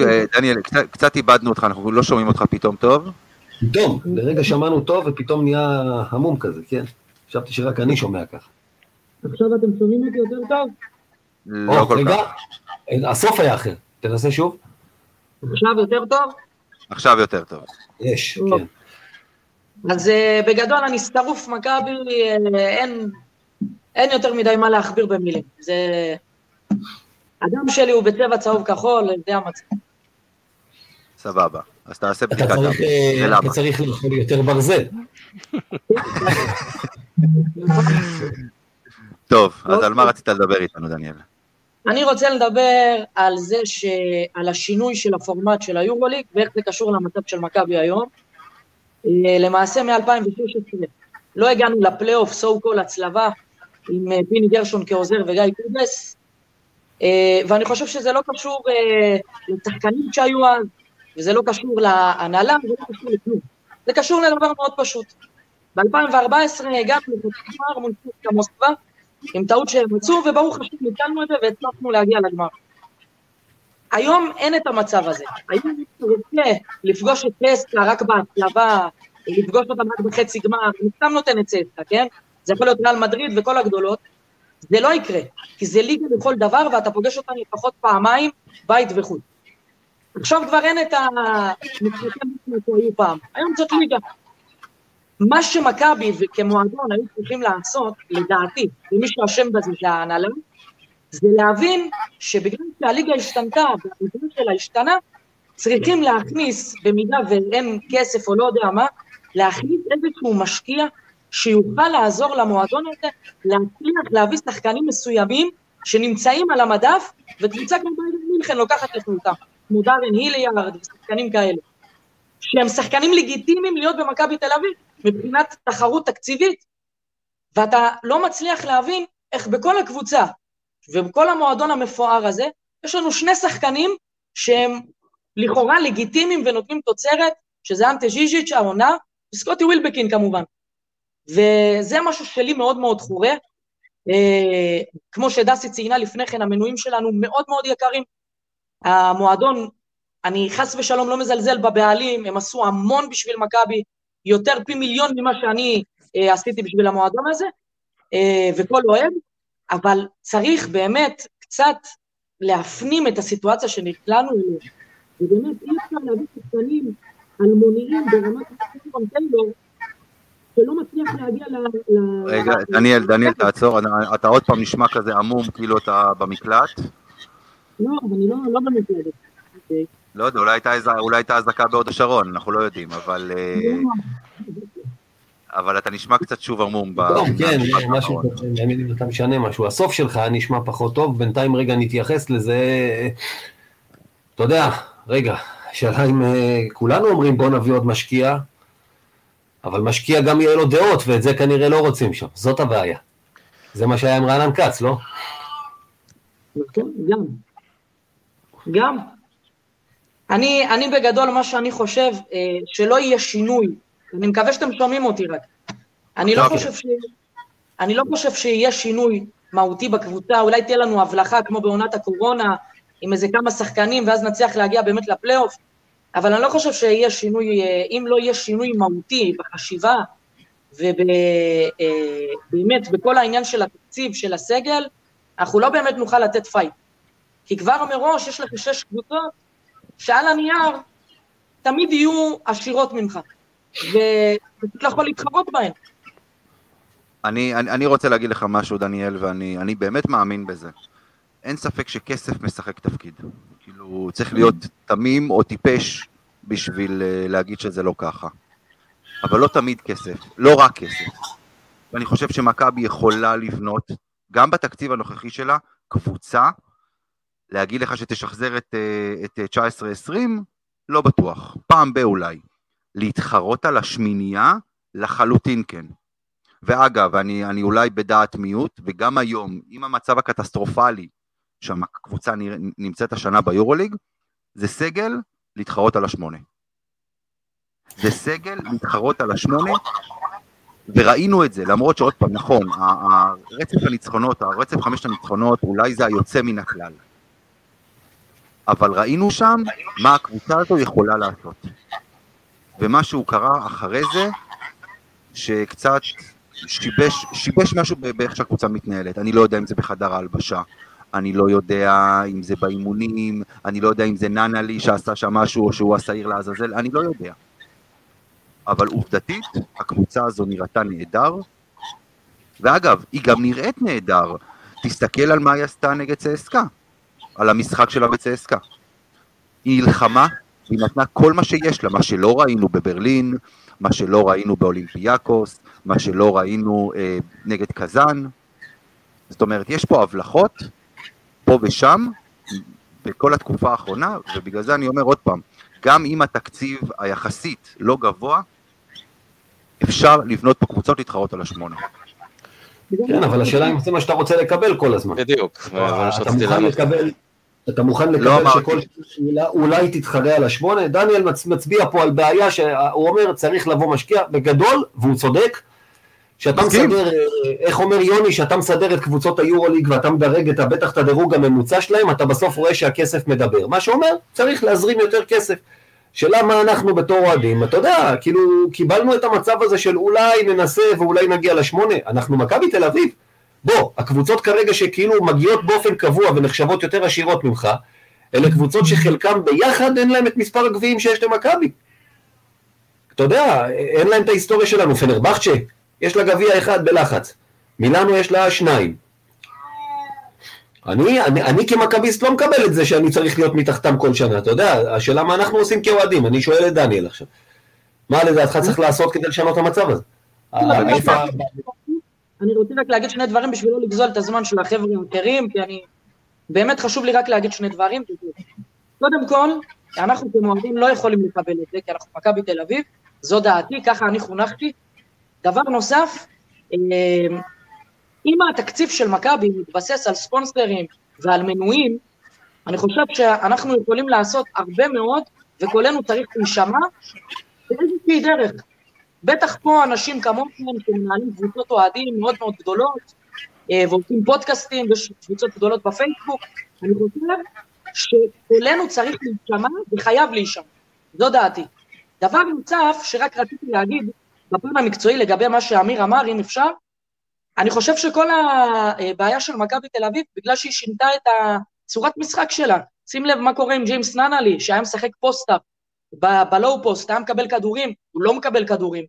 אה, דניאל, קצת- איבדנו אותך, אנחנו לא שומעים אותך פתאום טוב. פתאום, לרגע שמענו טוב ופתאום נהיה המום כזה, כן? חשבתי שרק אני שומע ככה. עכשיו אתם שומעים אותי יותר טוב? לא כל רגע, כך. הסוף היה אחר. תנסה שוב. עכשיו יותר טוב? עכשיו יותר טוב. יש. כן. אז אה, בגדול אני שרוף מכבי, אין, אין יותר מדי מה להכביר במילים. זה... הדם שלי הוא בצבע צהוב כחול, זה המצב. סבבה. אז תעשה בדיקת דם. אה? אתה צריך לאכול יותר ברזל. טוב, אז אוקיי. על מה רצית לדבר איתנו, דניאל? אני רוצה לדבר על זה ש... על השינוי של הפורמט של היורוליג ואיך זה קשור למצב של מכבי היום. אה, למעשה מ-2016 לא הגענו לפלייאוף, סו קול הצלבה, עם אה, פיני גרשון כעוזר וגיא קודס, ואני חושב שזה לא קשור אה, לשחקנים שהיו אז, וזה לא קשור להנהלה, וזה לא קשור לכלום. זה קשור לדבר מאוד פשוט. ב-2014 הגענו לחצי גמר מול סוסקה מוסקבה, עם טעות שהם מצאו, וברוך השם ניצלנו את זה והצלחנו להגיע לגמר. היום אין את המצב הזה. היום אתה רוצה לפגוש את טסקה רק בהצלבה, לפגוש אותם רק בחצי גמר, אני סתם נותן את צסקה, כן? זה יכול להיות ריאל מדריד וכל הגדולות. זה לא יקרה, כי זה ליגה לכל דבר, ואתה פוגש אותם לפחות פעמיים, בית וחוץ. עכשיו כבר אין את המשחקים שהיו פעם. היום זאת ליגה. מה שמכבי וכמועדון היו צריכים לעשות, לדעתי, ומי שאשם בזה זה ההנהלה, זה להבין שבגלל שהליגה השתנתה והמבנה שלה השתנה, צריכים להכניס, במידה ואין כסף או לא יודע מה, להכניס איזשהו משקיע שיוכל לעזור למועדון הזה להצליח להביא שחקנים מסוימים שנמצאים על המדף, וקבוצה כמו ביירן מינכן לוקחת לחלוטה, כמו דארן היליארד ושחקנים כאלה, שהם שחקנים לגיטימיים להיות במכבי תל אביב, מבחינת תחרות תקציבית, ואתה לא מצליח להבין איך בכל הקבוצה ובכל המועדון המפואר הזה, יש לנו שני שחקנים שהם לכאורה לגיטימיים ונותנים תוצרת, שזה אנטה ז'יז'יץ' העונה, וסקוטי ווילבקין כמובן. וזה משהו שלי מאוד מאוד חורה. אה, כמו שדסי ציינה לפני כן, המנויים שלנו מאוד מאוד יקרים. המועדון, אני חס ושלום לא מזלזל בבעלים, הם עשו המון בשביל מכבי, יותר פי מיליון ממה שאני אה, עשיתי בשביל המועדון הזה, אה, וכל אוהד, אבל צריך באמת קצת להפנים את הסיטואציה שנקלענו אליה. ובאמת, אי אפשר להביא שחקנים אלמוניים ברמת סימון טיילור, שלא מצליח להגיע ל... רגע, דניאל, דניאל, תעצור, אתה עוד פעם נשמע כזה עמום, כאילו אתה במקלט. לא, אני לא, לא. אוקיי. לא יודע, אולי הייתה אזעקה בהוד השרון, אנחנו לא יודעים, אבל... אה, לא. אבל אתה נשמע קצת שוב עמום. טוב, כן, משהו, אתה משנה משהו. הסוף שלך נשמע פחות טוב, בינתיים רגע נתייחס לזה. אתה יודע, רגע, שאלה אם אה, כולנו אומרים בוא נביא עוד משקיע, אבל משקיע גם יהיה לו דעות, ואת זה כנראה לא רוצים שם, זאת הבעיה. זה מה שהיה עם רענן כץ, לא? נכון, גם. גם. אני, אני בגדול, מה שאני חושב, אה, שלא יהיה שינוי אני מקווה שאתם שומעים אותי רק. אני לא, חושב ש... אני לא חושב שיהיה שינוי מהותי בקבוצה, אולי תהיה לנו הבלחה כמו בעונת הקורונה, עם איזה כמה שחקנים, ואז נצליח להגיע באמת לפלייאוף, אבל אני לא חושב שיהיה שינוי, אם לא יהיה שינוי מהותי בחשיבה, ובאמת, אה, בכל העניין של התקציב, של הסגל, אנחנו לא באמת נוכל לתת fight. כי כבר מראש יש לך שש קבוצות שעל הנייר תמיד יהיו עשירות ממך. ופשוט לא יכול להתחרות בהן. אני, אני, אני רוצה להגיד לך משהו, דניאל, ואני באמת מאמין בזה. אין ספק שכסף משחק תפקיד. כאילו, צריך להיות תמים או טיפש בשביל אה, להגיד שזה לא ככה. אבל לא תמיד כסף, לא רק כסף. ואני חושב שמכבי יכולה לבנות, גם בתקציב הנוכחי שלה, קבוצה, להגיד לך שתשחזר את, אה, את 19-20, אה, לא בטוח. פעם באולי. להתחרות על השמינייה? לחלוטין כן. ואגב, אני, אני אולי בדעת מיעוט, וגם היום, עם המצב הקטסטרופלי שהקבוצה נמצאת השנה ביורוליג, זה סגל להתחרות על השמונה. זה סגל להתחרות על השמונה, וראינו את זה, למרות שעוד פעם, נכון, הרצף הניצחונות, הרצף חמשת הניצחונות, אולי זה היוצא מן הכלל. אבל ראינו שם מה הקבוצה הזו יכולה לעשות. ומשהו קרה אחרי זה, שקצת שיבש, שיבש משהו באיך שהקבוצה מתנהלת. אני לא יודע אם זה בחדר ההלבשה, אני לא יודע אם זה באימונים, אני לא יודע אם זה ננלי שעשה שם משהו או שהוא השעיר לעזאזל, אני לא יודע. אבל עובדתית, הקבוצה הזו נראתה נהדר, ואגב, היא גם נראית נהדר. תסתכל על מה היא עשתה נגד צסקה, על המשחק שלה בצסקה. היא נלחמה והיא נתנה כל מה שיש לה, מה שלא ראינו בברלין, מה שלא ראינו באולימפיאקוס, מה שלא ראינו אה, נגד קזאן. זאת אומרת, יש פה הבלחות, פה ושם, בכל התקופה האחרונה, ובגלל זה אני אומר עוד פעם, גם אם התקציב היחסית לא גבוה, אפשר לבנות פה קבוצות להתחרות על השמונה. כן, אבל השאלה אם זה מה שאתה רוצה לקבל כל הזמן. בדיוק. אתה מוכן לקבל לא שכל שאלה אולי תתחרה על השמונה? דניאל מצביע פה על בעיה שהוא אומר צריך לבוא משקיע בגדול, והוא צודק, שאתה מסדר, איך אומר יוני, שאתה מסדר את קבוצות היורוליג ואתה מדרג את, בטח את הדירוג הממוצע שלהם, אתה בסוף רואה שהכסף מדבר. מה שאומר, צריך להזרים יותר כסף. שאלה מה אנחנו בתור אוהדים, אתה יודע, כאילו קיבלנו את המצב הזה של אולי ננסה ואולי נגיע לשמונה, אנחנו מכבי תל אביב, בוא, הקבוצות כרגע שכאילו מגיעות באופן קבוע ונחשבות יותר עשירות ממך, אלה קבוצות שחלקם ביחד אין להם את מספר הגביעים שיש למכבי. אתה יודע, אין להם את ההיסטוריה שלנו, פנרבחצ'ה, יש לה גביע אחד בלחץ, מילאנו יש לה שניים. אני, אני, אני כמכביסט לא מקבל את זה שאני צריך להיות מתחתם כל שנה, אתה יודע, השאלה מה אנחנו עושים כאוהדים, אני שואל את דניאל עכשיו. מה לדעתך צריך לעשות כדי לשנות את המצב הזה? אני רוצה רק להגיד שני דברים בשביל לא לגזול את הזמן של החבר'ה האחרים, כי אני... באמת חשוב לי רק להגיד שני דברים. קודם כל, אנחנו כמועדים לא יכולים לקבל את זה, כי אנחנו מכבי תל אביב, זו דעתי, ככה אני חונכתי. דבר נוסף, אה, אם התקציב של מכבי מתבסס על ספונסרים ועל מנויים, אני חושב שאנחנו יכולים לעשות הרבה מאוד, וקולנו צריך להישמע באיזושהי דרך. בטח פה אנשים כמוכם שמנהלים קבוצות אוהדים מאוד מאוד גדולות, אה, ועושים פודקאסטים וקבוצות גדולות בפייסבוק, אני חושב שקולנו צריך להישמע וחייב להישמע. זו דעתי. דבר נוסף שרק רציתי להגיד בפן המקצועי לגבי מה שאמיר אמר, אם אפשר, אני חושב שכל הבעיה של מכבי תל אביב, בגלל שהיא שינתה את הצורת משחק שלה. שים לב מה קורה עם ג'יימס ננלי, שהיה משחק post-up ב low post, היה מקבל כדורים, הוא לא מקבל כדורים.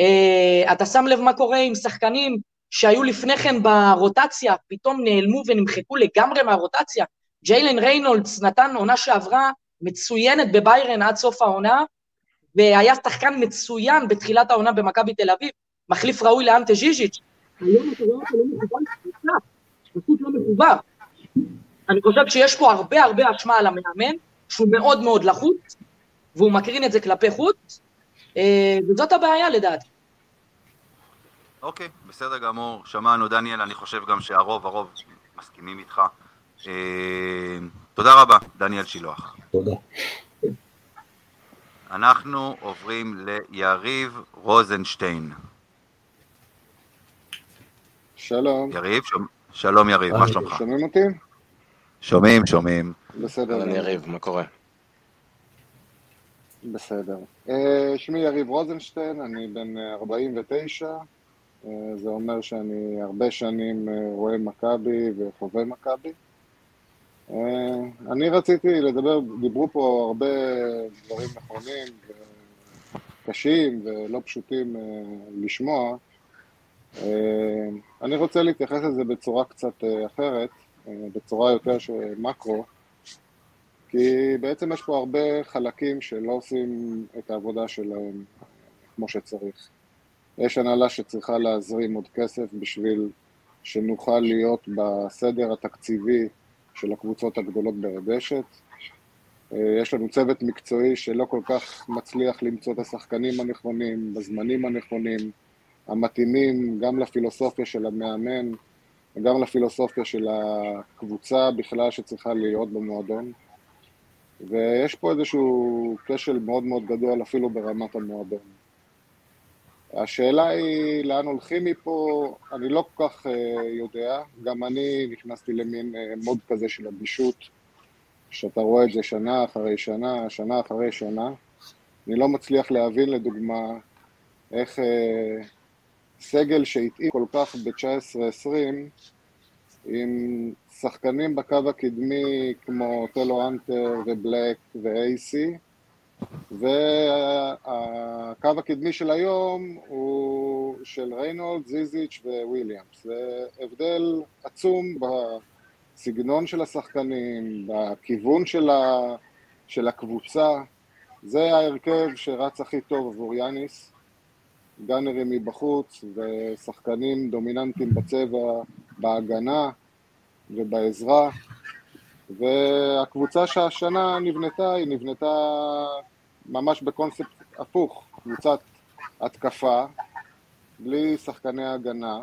Uh, אתה שם לב מה קורה עם שחקנים שהיו לפני כן ברוטציה, פתאום נעלמו ונמחקו לגמרי מהרוטציה. ג'יילן ריינולדס נתן עונה שעברה מצוינת בביירן עד סוף העונה, והיה שחקן מצוין בתחילת העונה במכבי תל אביב, מחליף ראוי לאנטה ז'יז'יץ'. היום אתה רואה אותו לא מחובר, פשוט לא מחובר. אני חושב שיש פה הרבה הרבה אשמה על המאמן, שהוא מאוד מאוד לחוץ, והוא מקרין את זה כלפי חוץ, אה, וזאת הבעיה לדעתי. אוקיי, בסדר גמור, שמענו דניאל, אני חושב גם שהרוב, הרוב מסכימים איתך. אה, תודה רבה, דניאל שילוח. תודה. אנחנו עוברים ליריב רוזנשטיין. שלום. יריב, שלום יריב, מה שלומך? שומעים אותי? שומעים, שומעים. בסדר. אני יריב, מה קורה? בסדר. אה, שמי יריב רוזנשטיין, אני בן 49, אה, זה אומר שאני הרבה שנים אה, רואה מכבי וחווה מכבי. אני רציתי לדבר, דיברו פה הרבה דברים נכונים וקשים ולא פשוטים לשמוע. אני רוצה להתייחס לזה בצורה קצת אחרת, בצורה יותר של מקרו. כי בעצם יש פה הרבה חלקים שלא עושים את העבודה שלהם כמו שצריך. יש הנהלה שצריכה להזרים עוד כסף בשביל שנוכל להיות בסדר התקציבי של הקבוצות הגדולות ביבשת. יש לנו צוות מקצועי שלא כל כך מצליח למצוא את השחקנים הנכונים, בזמנים הנכונים, המתאימים גם לפילוסופיה של המאמן וגם לפילוסופיה של הקבוצה בכלל שצריכה להיות במועדון. ויש פה איזשהו כשל מאוד מאוד גדול אפילו ברמת המועדון. השאלה היא לאן הולכים מפה, אני לא כל כך uh, יודע, גם אני נכנסתי למין uh, מוד כזה של אדישות, שאתה רואה את זה שנה אחרי שנה, שנה אחרי שנה. אני לא מצליח להבין לדוגמה איך uh, סגל שהתאים כל כך ב-19-20, עם שחקנים בקו הקדמי כמו טלו אנטר ובלק ואייסי, והקו הקדמי של היום הוא של ריינולד, זיזיץ' וויליאמס. זה הבדל עצום בסגנון של השחקנים, בכיוון של, ה... של הקבוצה. זה ההרכב שרץ הכי טוב עבור יאניס. גאנרים מבחוץ ושחקנים דומיננטיים בצבע בהגנה. ובעזרה, והקבוצה שהשנה נבנתה, היא נבנתה ממש בקונספט הפוך, קבוצת התקפה, בלי שחקני הגנה,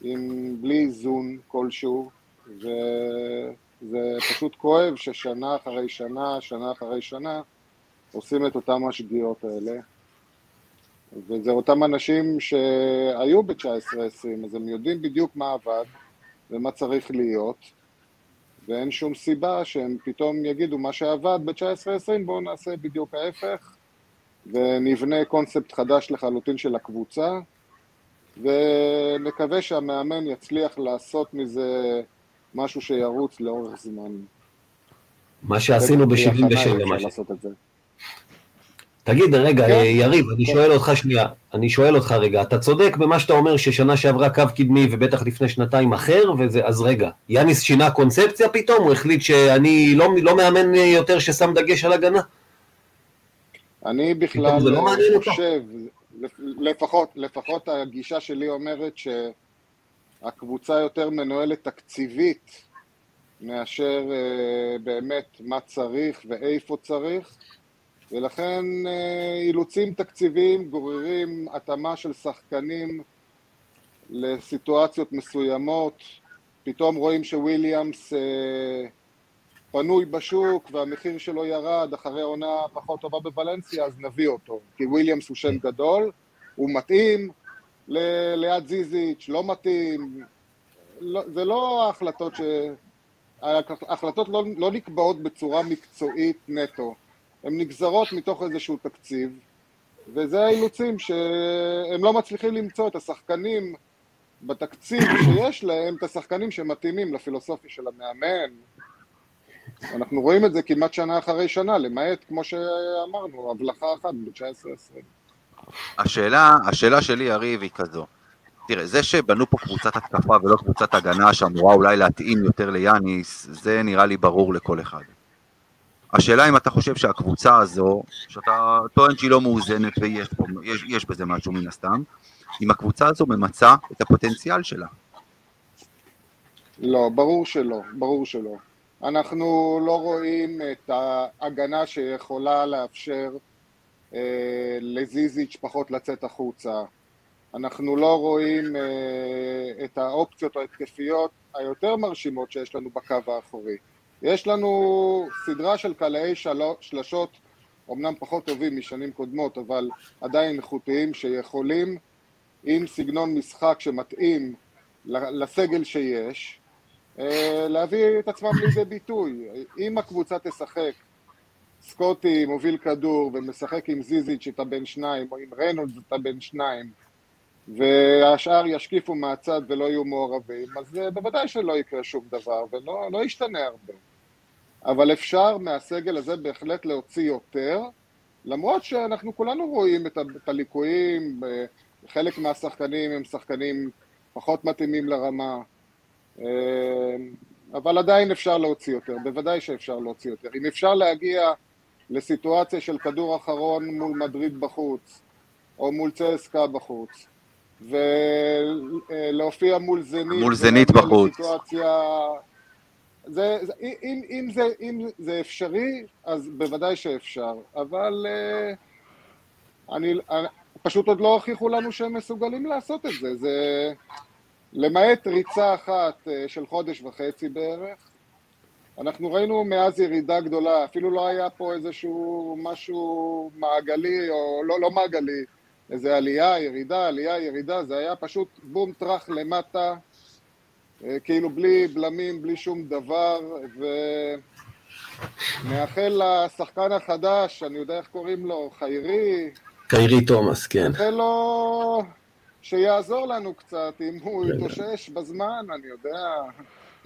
עם, בלי איזון כלשהו, וזה פשוט כואב ששנה אחרי שנה, שנה אחרי שנה, עושים את אותם השגיאות האלה. וזה אותם אנשים שהיו ב-19-20, אז הם יודעים בדיוק מה עבד, ומה צריך להיות, ואין שום סיבה שהם פתאום יגידו מה שעבד ב-19-20 בואו נעשה בדיוק ההפך ונבנה קונספט חדש לחלוטין של הקבוצה ונקווה שהמאמן יצליח לעשות מזה משהו שירוץ לאורך זמן. מה שעשינו ב-77 למשל. תגיד, רגע, כן. יריב, אני כן. שואל אותך שנייה, אני שואל אותך רגע, אתה צודק במה שאתה אומר ששנה שעברה קו קדמי ובטח לפני שנתיים אחר, וזה, אז רגע, יאניס שינה קונספציה פתאום? הוא החליט שאני לא, לא מאמן יותר ששם דגש על הגנה? אני בכלל לא חושב, לפחות, לפחות הגישה שלי אומרת שהקבוצה יותר מנוהלת תקציבית מאשר אה, באמת מה צריך ואיפה צריך, ולכן אה, אילוצים תקציביים גוררים התאמה של שחקנים לסיטואציות מסוימות, פתאום רואים שוויליאמס אה, פנוי בשוק והמחיר שלו ירד אחרי עונה פחות טובה בוולנסיה, אז נביא אותו. כי וויליאמס הוא שם גדול, הוא מתאים ל- ליד זיזיץ', לא מתאים. לא, זה לא ההחלטות ש... ההחלטות לא, לא נקבעות בצורה מקצועית נטו, הן נגזרות מתוך איזשהו תקציב, וזה האילוצים שהם לא מצליחים למצוא את השחקנים בתקציב שיש להם, את השחקנים שמתאימים לפילוסופיה של המאמן, אנחנו רואים את זה כמעט שנה אחרי שנה, למעט, כמו שאמרנו, הבלחה אחת ב-19-20. השאלה, השאלה שלי, יריב, היא כזו. תראה, זה שבנו פה קבוצת התקפה ולא קבוצת הגנה שאמורה אולי להתאים יותר ליאניס, זה נראה לי ברור לכל אחד. השאלה אם אתה חושב שהקבוצה הזו, שאתה טוען שהיא לא מאוזנת ויש פה, יש, יש בזה משהו מן הסתם, אם הקבוצה הזו ממצה את הפוטנציאל שלה. לא, ברור שלא, ברור שלא. אנחנו לא רואים את ההגנה שיכולה לאפשר אה, לזיזיץ' פחות לצאת החוצה. אנחנו לא רואים אה, את האופציות ההתקפיות היותר מרשימות שיש לנו בקו האחורי. יש לנו סדרה של קלעי שלשות, אמנם פחות טובים משנים קודמות, אבל עדיין איכותיים, שיכולים עם סגנון משחק שמתאים לסגל שיש, אה, להביא את עצמם לידי ביטוי. אם הקבוצה תשחק, סקוטי מוביל כדור ומשחק עם זיזיץ' את הבן שניים, או עם רנולדס את הבן שניים, והשאר ישקיפו מהצד ולא יהיו מעורבים, אז אה, בוודאי שלא יקרה שום דבר ולא לא ישתנה הרבה. אבל אפשר מהסגל הזה בהחלט להוציא יותר, למרות שאנחנו כולנו רואים את, את הליקויים, אה, חלק מהשחקנים הם שחקנים פחות מתאימים לרמה, אה, אבל עדיין אפשר להוציא יותר, בוודאי שאפשר להוציא יותר. אם אפשר להגיע לסיטואציה של כדור אחרון מול מדריד בחוץ, או מול צסקה בחוץ, ולהופיע מול זנית, מול זנית בחוץ. לסיטואציה... זה, זה, אם, אם, זה, אם זה אפשרי, אז בוודאי שאפשר, אבל uh, אני, אני, פשוט עוד לא הוכיחו לנו שהם מסוגלים לעשות את זה. זה למעט ריצה אחת uh, של חודש וחצי בערך, אנחנו ראינו מאז ירידה גדולה, אפילו לא היה פה איזשהו משהו מעגלי, או לא, לא מעגלי, איזה עלייה, ירידה, עלייה, ירידה, זה היה פשוט בום טראח למטה, כאילו בלי בלמים, בלי שום דבר, ומאחל לשחקן החדש, אני יודע איך קוראים לו, חיירי. חיירי תומאס, כן. מאחל לו שיעזור לנו קצת, אם הוא יתאושש בזמן, אני יודע.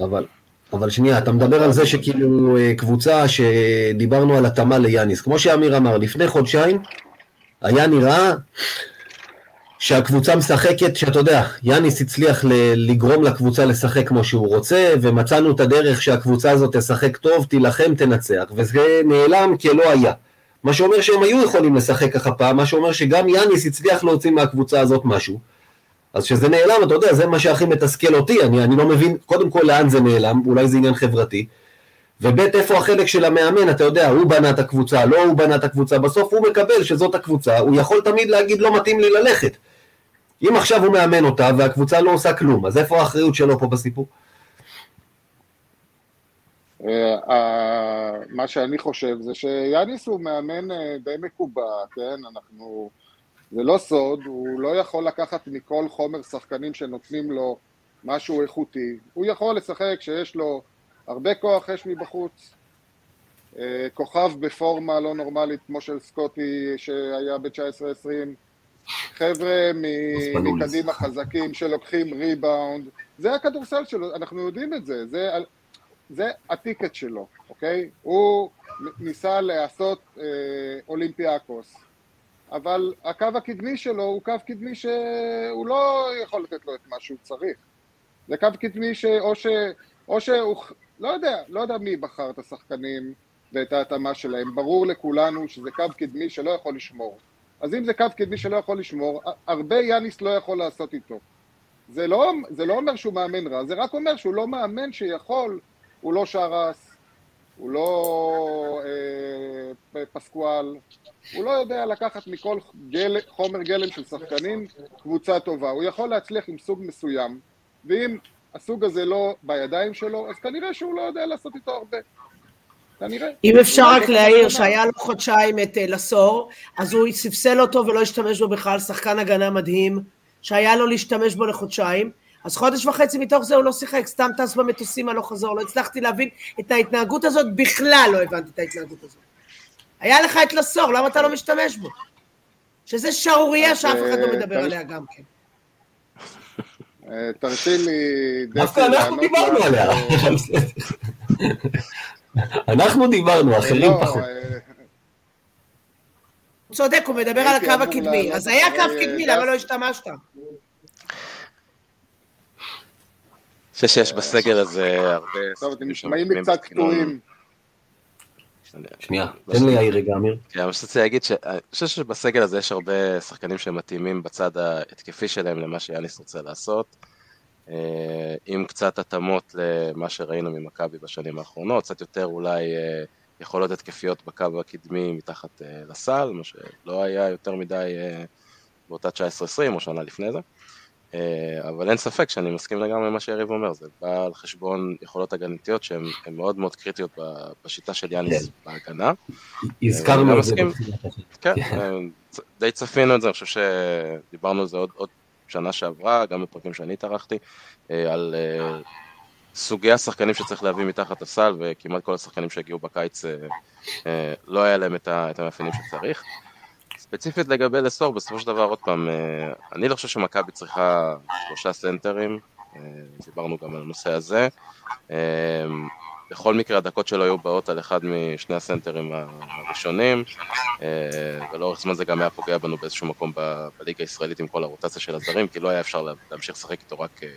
אבל, אבל שנייה, אתה מדבר על זה שכאילו אה, קבוצה שדיברנו על התאמה ליאניס. כמו שאמיר אמר, לפני חודשיים היה נראה שהקבוצה משחקת, שאתה יודע, יאניס הצליח לגרום לקבוצה לשחק כמו שהוא רוצה, ומצאנו את הדרך שהקבוצה הזאת תשחק טוב, תילחם, תנצח, וזה נעלם כלא היה. מה שאומר שהם היו יכולים לשחק ככה פעם, מה שאומר שגם יאניס הצליח להוציא מהקבוצה הזאת משהו. אז כשזה נעלם, אתה יודע, זה מה שהכי מתסכל אותי, אני, אני לא מבין, קודם כל לאן זה נעלם, אולי זה עניין חברתי. וב' איפה החלק של המאמן, אתה יודע, הוא בנה את הקבוצה, לא הוא בנה את הקבוצה, בסוף הוא מקבל שזאת הקבוצה, הוא יכול תמיד להגיד לא מתאים לי ללכת. אם עכשיו הוא מאמן אותה והקבוצה לא עושה כלום, אז איפה האחריות שלו פה בסיפור? אה, מה שאני חושב זה שיאניס הוא מאמן אה, די מקובע, כן? אנחנו... זה לא סוד, הוא לא יכול לקחת מכל חומר שחקנים שנותנים לו משהו איכותי. הוא יכול לשחק כשיש לו הרבה כוח אש מבחוץ, אה, כוכב בפורמה לא נורמלית כמו של סקוטי שהיה ב-19-20, חבר'ה מקדימה חזקים שלוקחים ריבאונד, זה הכדורסל שלו, אנחנו יודעים את זה, זה, זה הטיקט שלו, אוקיי? הוא ניסה לעשות אה, אולימפיאקוס, אבל הקו הקדמי שלו הוא קו קדמי שהוא לא יכול לתת לו את מה שהוא צריך. זה קו קדמי שאו ש... או שהוא לא יודע, לא יודע מי בחר את השחקנים ואת ההתאמה שלהם. ברור לכולנו שזה קו קדמי שלא יכול לשמור. אז אם זה קו קדמי שלא יכול לשמור, הרבה יאניס לא יכול לעשות איתו. זה לא, זה לא אומר שהוא מאמן רע, זה רק אומר שהוא לא מאמן שיכול, הוא לא שרס, הוא לא אה, פסקואל, הוא לא יודע לקחת מכל גל, חומר גלם של שחקנים קבוצה טובה. הוא יכול להצליח עם סוג מסוים, ואם הסוג הזה לא בידיים שלו, אז כנראה שהוא לא יודע לעשות איתו הרבה. כנראה. אם אפשר רק להעיר שהיה לו חודשיים את אה, לסור, אז הוא ספסל אותו ולא השתמש בו בכלל, שחקן הגנה מדהים, שהיה לו להשתמש בו לחודשיים. אז חודש וחצי מתוך זה הוא לא שיחק, סתם טס במטוסים הלוך חזור, לא הצלחתי להבין את ההתנהגות הזאת, בכלל לא הבנתי את ההתנהגות הזאת. היה לך את לסור, למה אתה לא משתמש בו? שזה שערורייה שאף אחד לא מדבר עליה גם כן. אה, תרשי לי... דווקא אנחנו דיברנו עליה. אנחנו דיברנו, אחרים לא, פחות. אה, הוא צודק, הוא מדבר על הקו הקדמי. אז היה קו קדמי, למה לא השתמשת? אני חושב שיש בסגל הזה הרבה... טוב, אתם נשמעים קצת קטועים. שנייה, תן לי יאיר רגע, אמיר. כן, אני רוצה להגיד שאני חושב שבסגל הזה יש הרבה שחקנים שמתאימים בצד ההתקפי שלהם למה שיאניס רוצה לעשות. אה, קצת התאמות למה שראינו ממכבי בשנים האחרונות, קצת יותר אולי אה, יכולות התקפיות בקו הקדמי מתחת אה, לסל, מה שלא היה יותר מדי באותה 19-20 או שנה לפני זה. אבל אין ספק שאני מסכים לגמרי עם מה שיריב אומר, זה בא על חשבון יכולות הגנתיות שהן מאוד מאוד קריטיות בשיטה של יאניס כן. בהגנה. הזכרנו את זה. כן, די צפינו את זה, אני חושב שדיברנו על זה עוד, עוד שנה שעברה, גם בפרקים שאני התארחתי, אה, על אה, סוגי השחקנים שצריך להביא מתחת הסל, וכמעט כל השחקנים שהגיעו בקיץ אה, לא היה להם את המאפיינים שצריך. ספציפית לגבי לסור, בסופו של דבר, עוד פעם, אני לא חושב שמכבי צריכה שלושה סנטרים, דיברנו גם על הנושא הזה. בכל מקרה הדקות שלו היו באות על אחד משני הסנטרים הראשונים, אה, ולאורך זמן זה גם היה פוגע בנו באיזשהו מקום בליגה הישראלית עם כל הרוטציה של הזרים, כי לא היה אפשר להמשיך לשחק איתו רק, אה,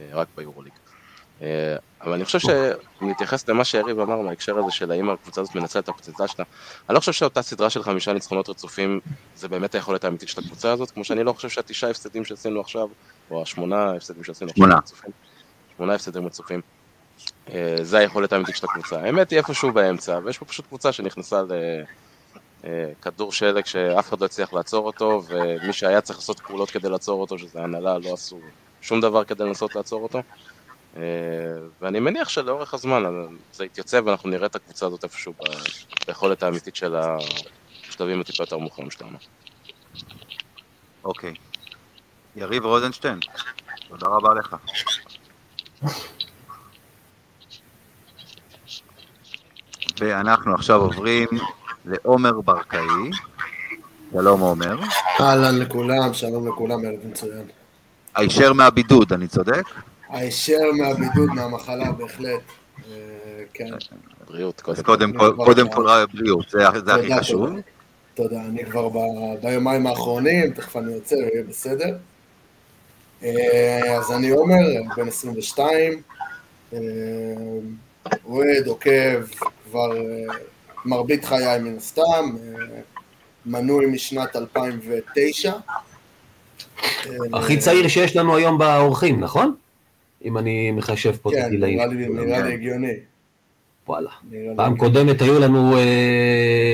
אה, רק ביורוליג. אבל אני חושב שאם נתייחס למה שיריב אמר מההקשר הזה של האם הקבוצה הזאת מנצלת את הפוטנציאל שלה, אני לא חושב שאותה סדרה של חמישה ניצחונות רצופים זה באמת היכולת האמיתית של הקבוצה הזאת, כמו שאני לא חושב שהתשעה הפסדים שעשינו עכשיו, או השמונה הפסדים שעשינו עכשיו, שמונה הפסדים רצופים, זה היכולת האמיתית של הקבוצה. האמת היא איפשהו באמצע, ויש פה פשוט קבוצה שנכנסה לכדור שלג שאף אחד לא הצליח לעצור אותו, ומי שהיה צריך לעשות פעולות כדי לעצור אותו, שזה הנהלה, לא עשו שום דבר כדי לנסות לעצור אותו. אה, ואני מניח שלאורך הזמן זה יתייצב ואנחנו נראה את הקבוצה הזאת איפשהו ביכולת האמיתית של השלבים הטיפה יותר מאוחרים שלנו. אוקיי. יריב רוזנשטיין, תודה רבה לך. ואנחנו עכשיו עוברים לעומר ברקאי. שלום עומר. אהלן לכולם, שלום לכולם, ערב מצוין. הישר מהבידוד, אני צודק? הישר מהבידוד, מהמחלה, בהחלט. אה, כן. בריאות, קודם כל בריאות, זה הכי חשוב. תודה, אני כבר ביומיים האחרונים, תכף אני יוצא, יהיה בסדר. אה, אז אני עומר, בן 22, אוהד, עוקב, כבר אה, מרבית חיי מן הסתם, אה, מנוי משנת 2009. הכי אה, צעיר שיש לנו היום באורחים, נכון? אם אני מחשב פה את הגילאים. כן, נראה לי הגיוני. וואלה. פעם קודמת היו לנו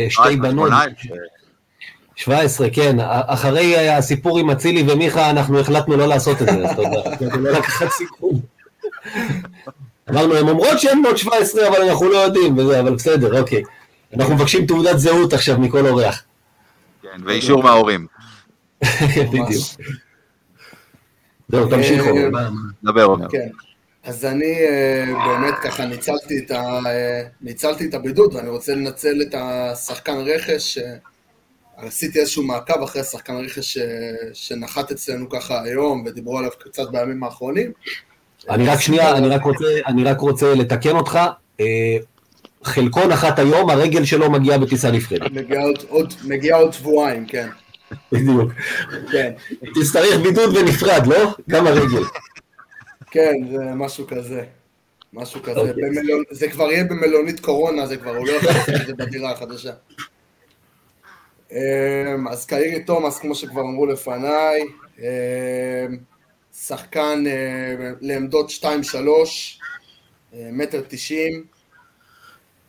שתי בנות. 17, כן. אחרי הסיפור עם אצילי ומיכה, אנחנו החלטנו לא לעשות את זה, אז תודה. לא לקחת סיכון. אמרנו, הן אומרות שהן בנות 17, אבל אנחנו לא יודעים, וזה, אבל בסדר, אוקיי. אנחנו מבקשים תעודת זהות עכשיו מכל אורח. כן, ואישור מההורים. בדיוק. זהו, תמשיכו. אה, דבר, עומר. כן. אז אני אה, באמת ככה ניצלתי את, ה, אה, ניצלתי את הבידוד, ואני רוצה לנצל את השחקן רכש, עשיתי איזשהו מעקב אחרי השחקן רכש שנחת אצלנו ככה היום, ודיברו עליו קצת בימים האחרונים. אני רק שנייה, אני רק רוצה, אני רק רוצה לתקן אותך. אה, חלקו נחת היום, הרגל שלו מגיעה בטיסה נפרדת. מגיעה עוד שבועיים, כן. בדיוק. כן. תצטרך בידוד ונפרד, לא? גם הרגל. כן, זה משהו כזה. משהו כזה. אוקיי. במלונ... זה כבר יהיה במלונית קורונה, זה כבר, הוא לא יכול לעשות את זה בדירה החדשה. אמ, אז קאירי תומאס, כמו שכבר אמרו לפניי, אמ, שחקן אה, לעמדות 2-3, אה, מטר תשעים,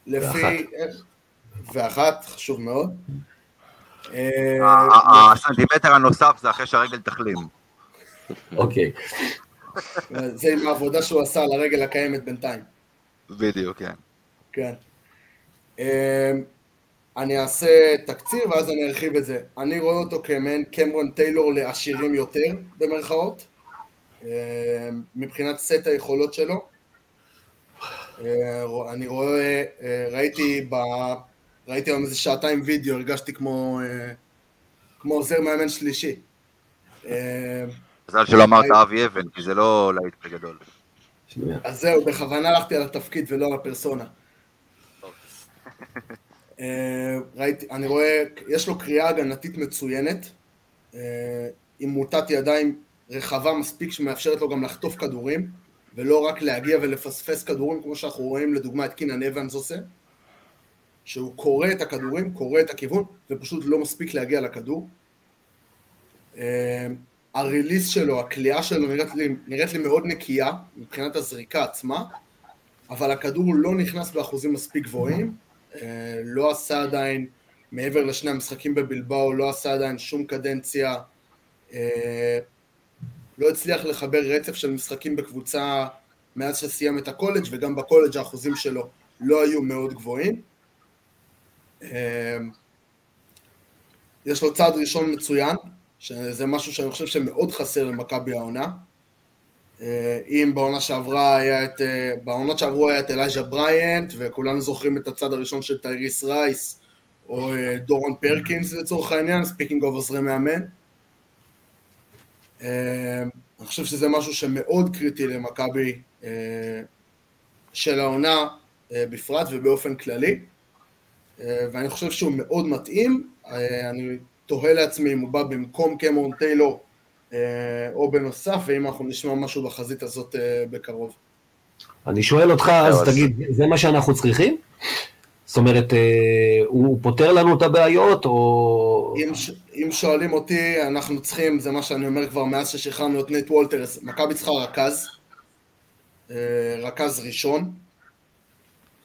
לפי... ואחת, חשוב מאוד. אה, הסנטימטר הנוסף זה אחרי שהרגל תחלים. אוקיי. זה עם העבודה שהוא עשה על הרגל הקיימת בינתיים. בדיוק, כן. כן. אני אעשה תקציר ואז אני ארחיב את זה. אני רואה אותו כמעין קמרון טיילור לעשירים יותר, במרכאות, מבחינת סט היכולות שלו. אה, אני רואה, אה, ראיתי ב... ראיתי היום איזה שעתיים וידאו, הרגשתי כמו, אה, כמו עוזר מאמן שלישי. מזל שלא אמרת אבי אבן, כי זה לא להיט בגדול. אז זהו, בכוונה הלכתי על התפקיד ולא על הפרסונה. ראיתי, אני רואה, יש לו קריאה הגנתית מצוינת, עם מוטת ידיים רחבה מספיק שמאפשרת לו גם לחטוף כדורים. ולא רק להגיע ולפספס כדורים כמו שאנחנו רואים לדוגמה את קינן אבנס עושה שהוא קורא את הכדורים, קורא את הכיוון ופשוט לא מספיק להגיע לכדור אה, הריליס שלו, הכלייה שלו נראית לי, נראית לי מאוד נקייה מבחינת הזריקה עצמה אבל הכדור לא נכנס באחוזים מספיק גבוהים אה, לא עשה עדיין מעבר לשני המשחקים בבלבאו, לא עשה עדיין שום קדנציה אה, לא הצליח לחבר רצף של משחקים בקבוצה מאז שסיים את הקולג' וגם בקולג' האחוזים שלו לא היו מאוד גבוהים. אמ, יש לו צעד ראשון מצוין, שזה משהו שאני חושב שמאוד חסר למכבי העונה. אה, אם בעונה שעברה היה את, אה, בעונות שעברו היה את אלייז'ה בריאנט, וכולנו זוכרים את הצד הראשון של טייריס רייס, או אה, דורון פרקינס לצורך העניין, speaking of עוזרי מאמן. אה, אני חושב שזה משהו שמאוד קריטי למכבי אה, של העונה אה, בפרט ובאופן כללי ואני חושב שהוא מאוד מתאים, אני תוהה לעצמי אם הוא בא במקום קמרון טיילור או בנוסף, ואם אנחנו נשמע משהו בחזית הזאת בקרוב. אני שואל אותך, אז תגיד, זה מה שאנחנו צריכים? זאת אומרת, אה, הוא פותר לנו את הבעיות, או... אם, אם שואלים אותי, אנחנו צריכים, זה מה שאני אומר כבר מאז ששחררנו את נייט וולטרס, מכבי צריכה רכז, אה, רכז ראשון,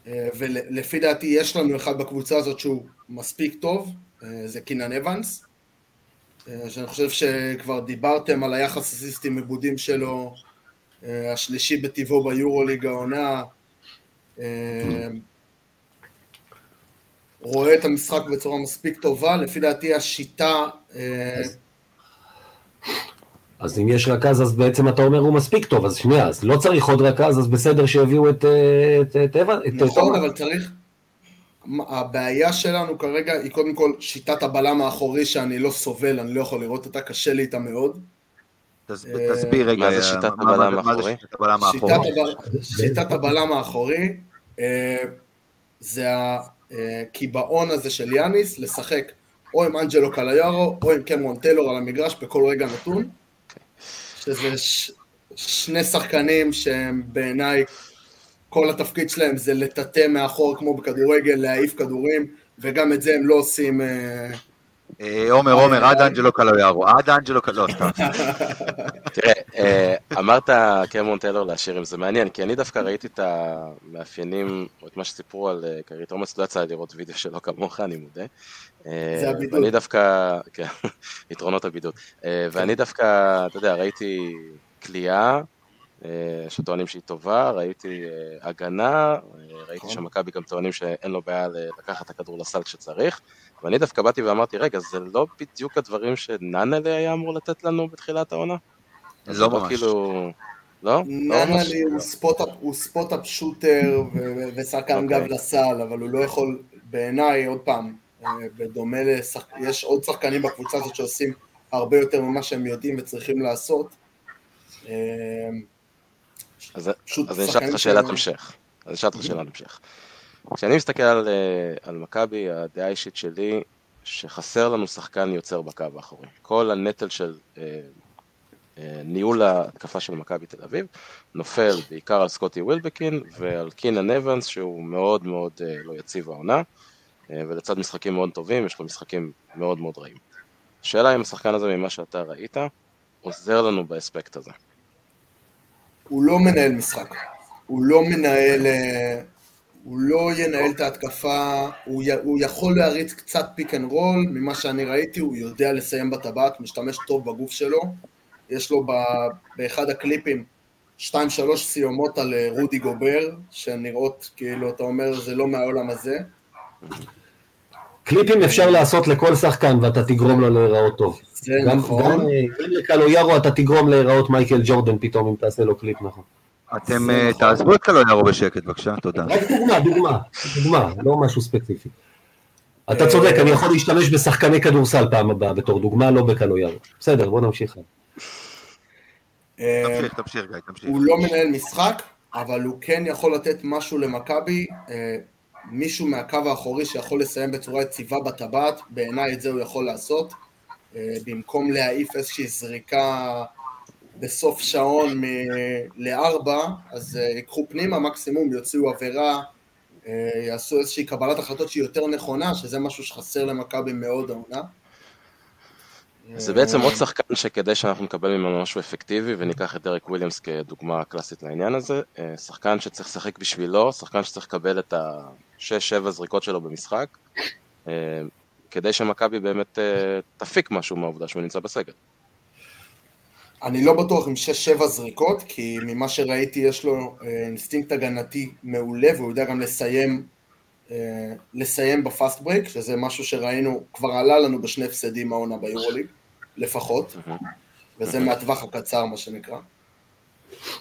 אה, ולפי דעתי יש לנו אחד בקבוצה הזאת שהוא מספיק טוב, זה קינן אבנס, שאני חושב שכבר דיברתם על היחס אסיסטים איבודים שלו, השלישי בטיבו ביורוליג העונה, רואה את המשחק בצורה מספיק טובה, לפי דעתי השיטה... אה, אז אם יש רכז, אז בעצם אתה אומר הוא מספיק טוב, אז שנייה, אז לא צריך עוד רכז, אז בסדר שיביאו את אבן? נכון, אבל צריך... הבעיה שלנו כרגע היא קודם כל שיטת הבלם האחורי שאני לא סובל, אני לא יכול לראות אותה, קשה לי איתה מאוד. תסביר רגע, מה זה שיטת הבלם האחורי? שיטת הבלם האחורי אה, זה הקיבעון הזה של יאניס לשחק או עם אנג'לו קליארו או עם קמרון טיילור על המגרש בכל רגע נתון. שזה ש... שני שחקנים שהם בעיניי כל התפקיד שלהם זה לטאטא מאחור כמו בכדורגל, להעיף כדורים וגם את זה הם לא עושים אה, עומר, עומר, עד אנג'לו קלויארו, עד אנג'לו קלויארו, לא, סתם. תראה, אה, אמרת קרמון טיילור להשאיר עם זה מעניין, כי אני דווקא ראיתי את המאפיינים, או את מה שסיפרו על אה, קרית אומץ, לא יצא לי לראות וידאו שלו כמוך, אני מודה. זה הבידוד. ואני דווקא, כן, יתרונות הבידוד. ואני דווקא, אתה יודע, ראיתי כליאה, שטוענים שהיא טובה, ראיתי הגנה, ראיתי נכון. שמכבי גם טוענים שאין לו בעיה לקחת את הכדור לסל כשצריך. ואני דווקא באתי ואמרתי, רגע, זה לא בדיוק הדברים שנאנלי היה אמור לתת לנו בתחילת העונה? לא ממש. כאילו... לא? נאנלי הוא ספוט-אפ שוטר ושחקן גב אוקיי. לסל, אבל הוא לא יכול, בעיניי, עוד פעם, אה, בדומה לשחק... יש עוד שחקנים בקבוצה הזאת שעושים הרבה יותר ממה שהם יודעים וצריכים לעשות. אה, אז אני אשאל אותך שאלת המשך. אז אשאל אותך שאלת המשך. כשאני מסתכל על, אה, על מכבי, הדעה האישית שלי, שחסר לנו שחקן יוצר בקו האחורי. כל הנטל של אה, אה, ניהול ההתקפה של מכבי תל אביב נופל בעיקר על סקוטי ווילבקין ועל קינן אבנס שהוא מאוד מאוד אה, לא יציב העונה. אה, ולצד משחקים מאוד טובים, יש לו משחקים מאוד מאוד רעים. השאלה אם השחקן הזה, ממה שאתה ראית, עוזר לנו באספקט הזה. הוא לא מנהל משחק. הוא לא מנהל... אה, הוא לא ינהל את ההתקפה, הוא, י, הוא יכול להריץ קצת pick and roll, ממה שאני ראיתי, הוא יודע לסיים בטבעת, משתמש טוב בגוף שלו. יש לו ב, באחד הקליפים שתיים שלוש סיומות על אה, רודי גובר, שנראות כאילו, אתה אומר, זה לא מהעולם הזה. קליפים אפשר לעשות לכל שחקן ואתה תגרום לו להיראות טוב. זה גם, נכון. גם, אה, גם לקלויארו אתה תגרום להיראות מייקל ג'ורדן פתאום אם תעשה לו קליפ נכון. אתם אה, נכון. תעזבו את קלויארו בשקט, בבקשה, תודה. רק דוגמה, דוגמה, דוגמה, לא משהו ספציפי. אתה צודק, אני יכול להשתמש בשחקני כדורסל פעם הבאה בתור דוגמה, לא בקלויארו. בסדר, בוא נמשיך. אה, תמשיך, תמשיך גיא, תמשיך. הוא לא מנהל משחק, אבל הוא כן יכול לתת משהו למכבי, אה, מישהו מהקו האחורי שיכול לסיים בצורה יציבה בטבעת, בעיניי את זה הוא יכול לעשות, במקום להעיף איזושהי זריקה בסוף שעון מ- לארבע, אז אה, ייקחו פנימה, מקסימום יוציאו עבירה, אה, יעשו איזושהי קבלת החלטות שהיא יותר נכונה, שזה משהו שחסר למכבי מאוד העונה. זה בעצם עוד שחקן שכדי שאנחנו נקבל ממנו משהו אפקטיבי, וניקח את דרק וויליאמס כדוגמה קלאסית לעניין הזה, אה, שחקן שצריך לשחק בשבילו, שחקן שצריך לקבל את ה-6-7 זריקות שלו במשחק, כדי שמכבי באמת תפיק משהו מהעובדה שהוא נמצא בסגל. אני לא בטוח עם 6-7 זריקות, כי ממה שראיתי יש לו אה, אינסטינקט הגנתי מעולה, והוא יודע גם לסיים, אה, לסיים ב fast break, שזה משהו שראינו, כבר עלה לנו בשני הפסדים העונה ביורוליג, לפחות, וזה מהטווח הקצר מה שנקרא.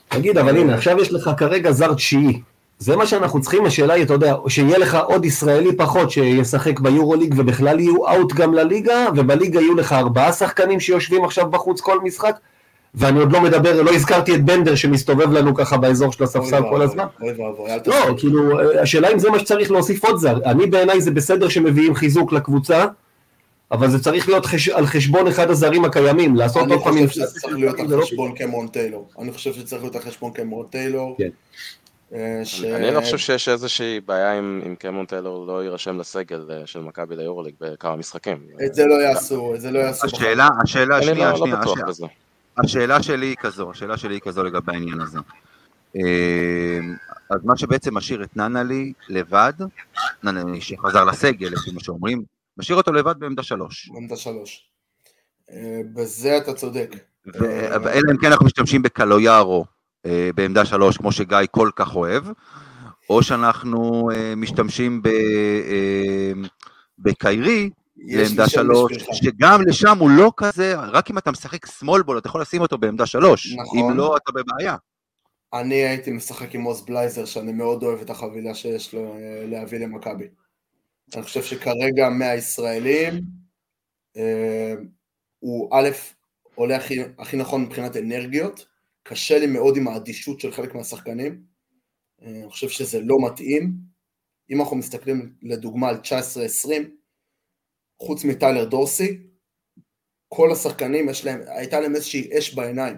תגיד, אבל הנה, עכשיו יש לך כרגע זר תשיעי. זה מה שאנחנו צריכים, השאלה היא, אתה יודע, שיהיה לך עוד ישראלי פחות שישחק ביורוליג ובכלל יהיו out גם לליגה, ובליגה יהיו לך ארבעה שחקנים שיושבים עכשיו בחוץ כל משחק, ואני עוד לא מדבר, לא הזכרתי את בנדר שמסתובב לנו ככה באזור של הספסל כל הזמן. אוי ואבוי, אל לא, תעשה. כאילו, השאלה אם זה מה שצריך להוסיף עוד זר. אני בעיניי זה בסדר שמביאים חיזוק לקבוצה, אבל זה צריך להיות חש... על חשבון אחד הזרים הקיימים, לעשות אני עוד פעם... חושב שזה צריך להיות על לא- חשבון קמרון טיילור. אני חושב שצריך להיות על חשבון קמרון טיילור. כן. אה, ש- אני לא חושב שיש איזושהי בעיה אם אם קמרון טיילור לא יירשם לסגל אה, של מכבי ליורוליג בכמה משחקים. את זה לא יעשו, את זה לא יעשו. השאלה, השאלה, אני שנייה, לא לא שנייה, בטוח השאלה- בזה. השאלה שלי היא כזו, השאלה שלי היא כזו לגבי העניין הזה. אה, אז מה שבעצם משאיר את ננלי לבד, ננלי שחזר לסגל, לפי מה שאומרים, משאיר אותו לבד בעמדה שלוש. עמדה שלוש. אה, בזה אתה צודק. אלא אם כן אנחנו משתמשים בקלויארו אה, בעמדה שלוש, כמו שגיא כל כך אוהב, או שאנחנו משתמשים בקיירי לעמדה שלוש. שגם לשם הוא לא כזה, רק אם אתה משחק שמאל בול, אתה יכול לשים אותו בעמדה שלוש, נכון. אם לא, אתה בבעיה. אני הייתי משחק עם עוז בלייזר, שאני מאוד אוהב את החבילה שיש לו אה, להביא למכבי. אני חושב שכרגע מהישראלים, אה, הוא א', עולה הכי, הכי נכון מבחינת אנרגיות, קשה לי מאוד עם האדישות של חלק מהשחקנים, אה, אני חושב שזה לא מתאים. אם אנחנו מסתכלים לדוגמה על 19-20, חוץ מטיילר דורסי, כל השחקנים, יש להם, הייתה להם איזושהי אש בעיניים.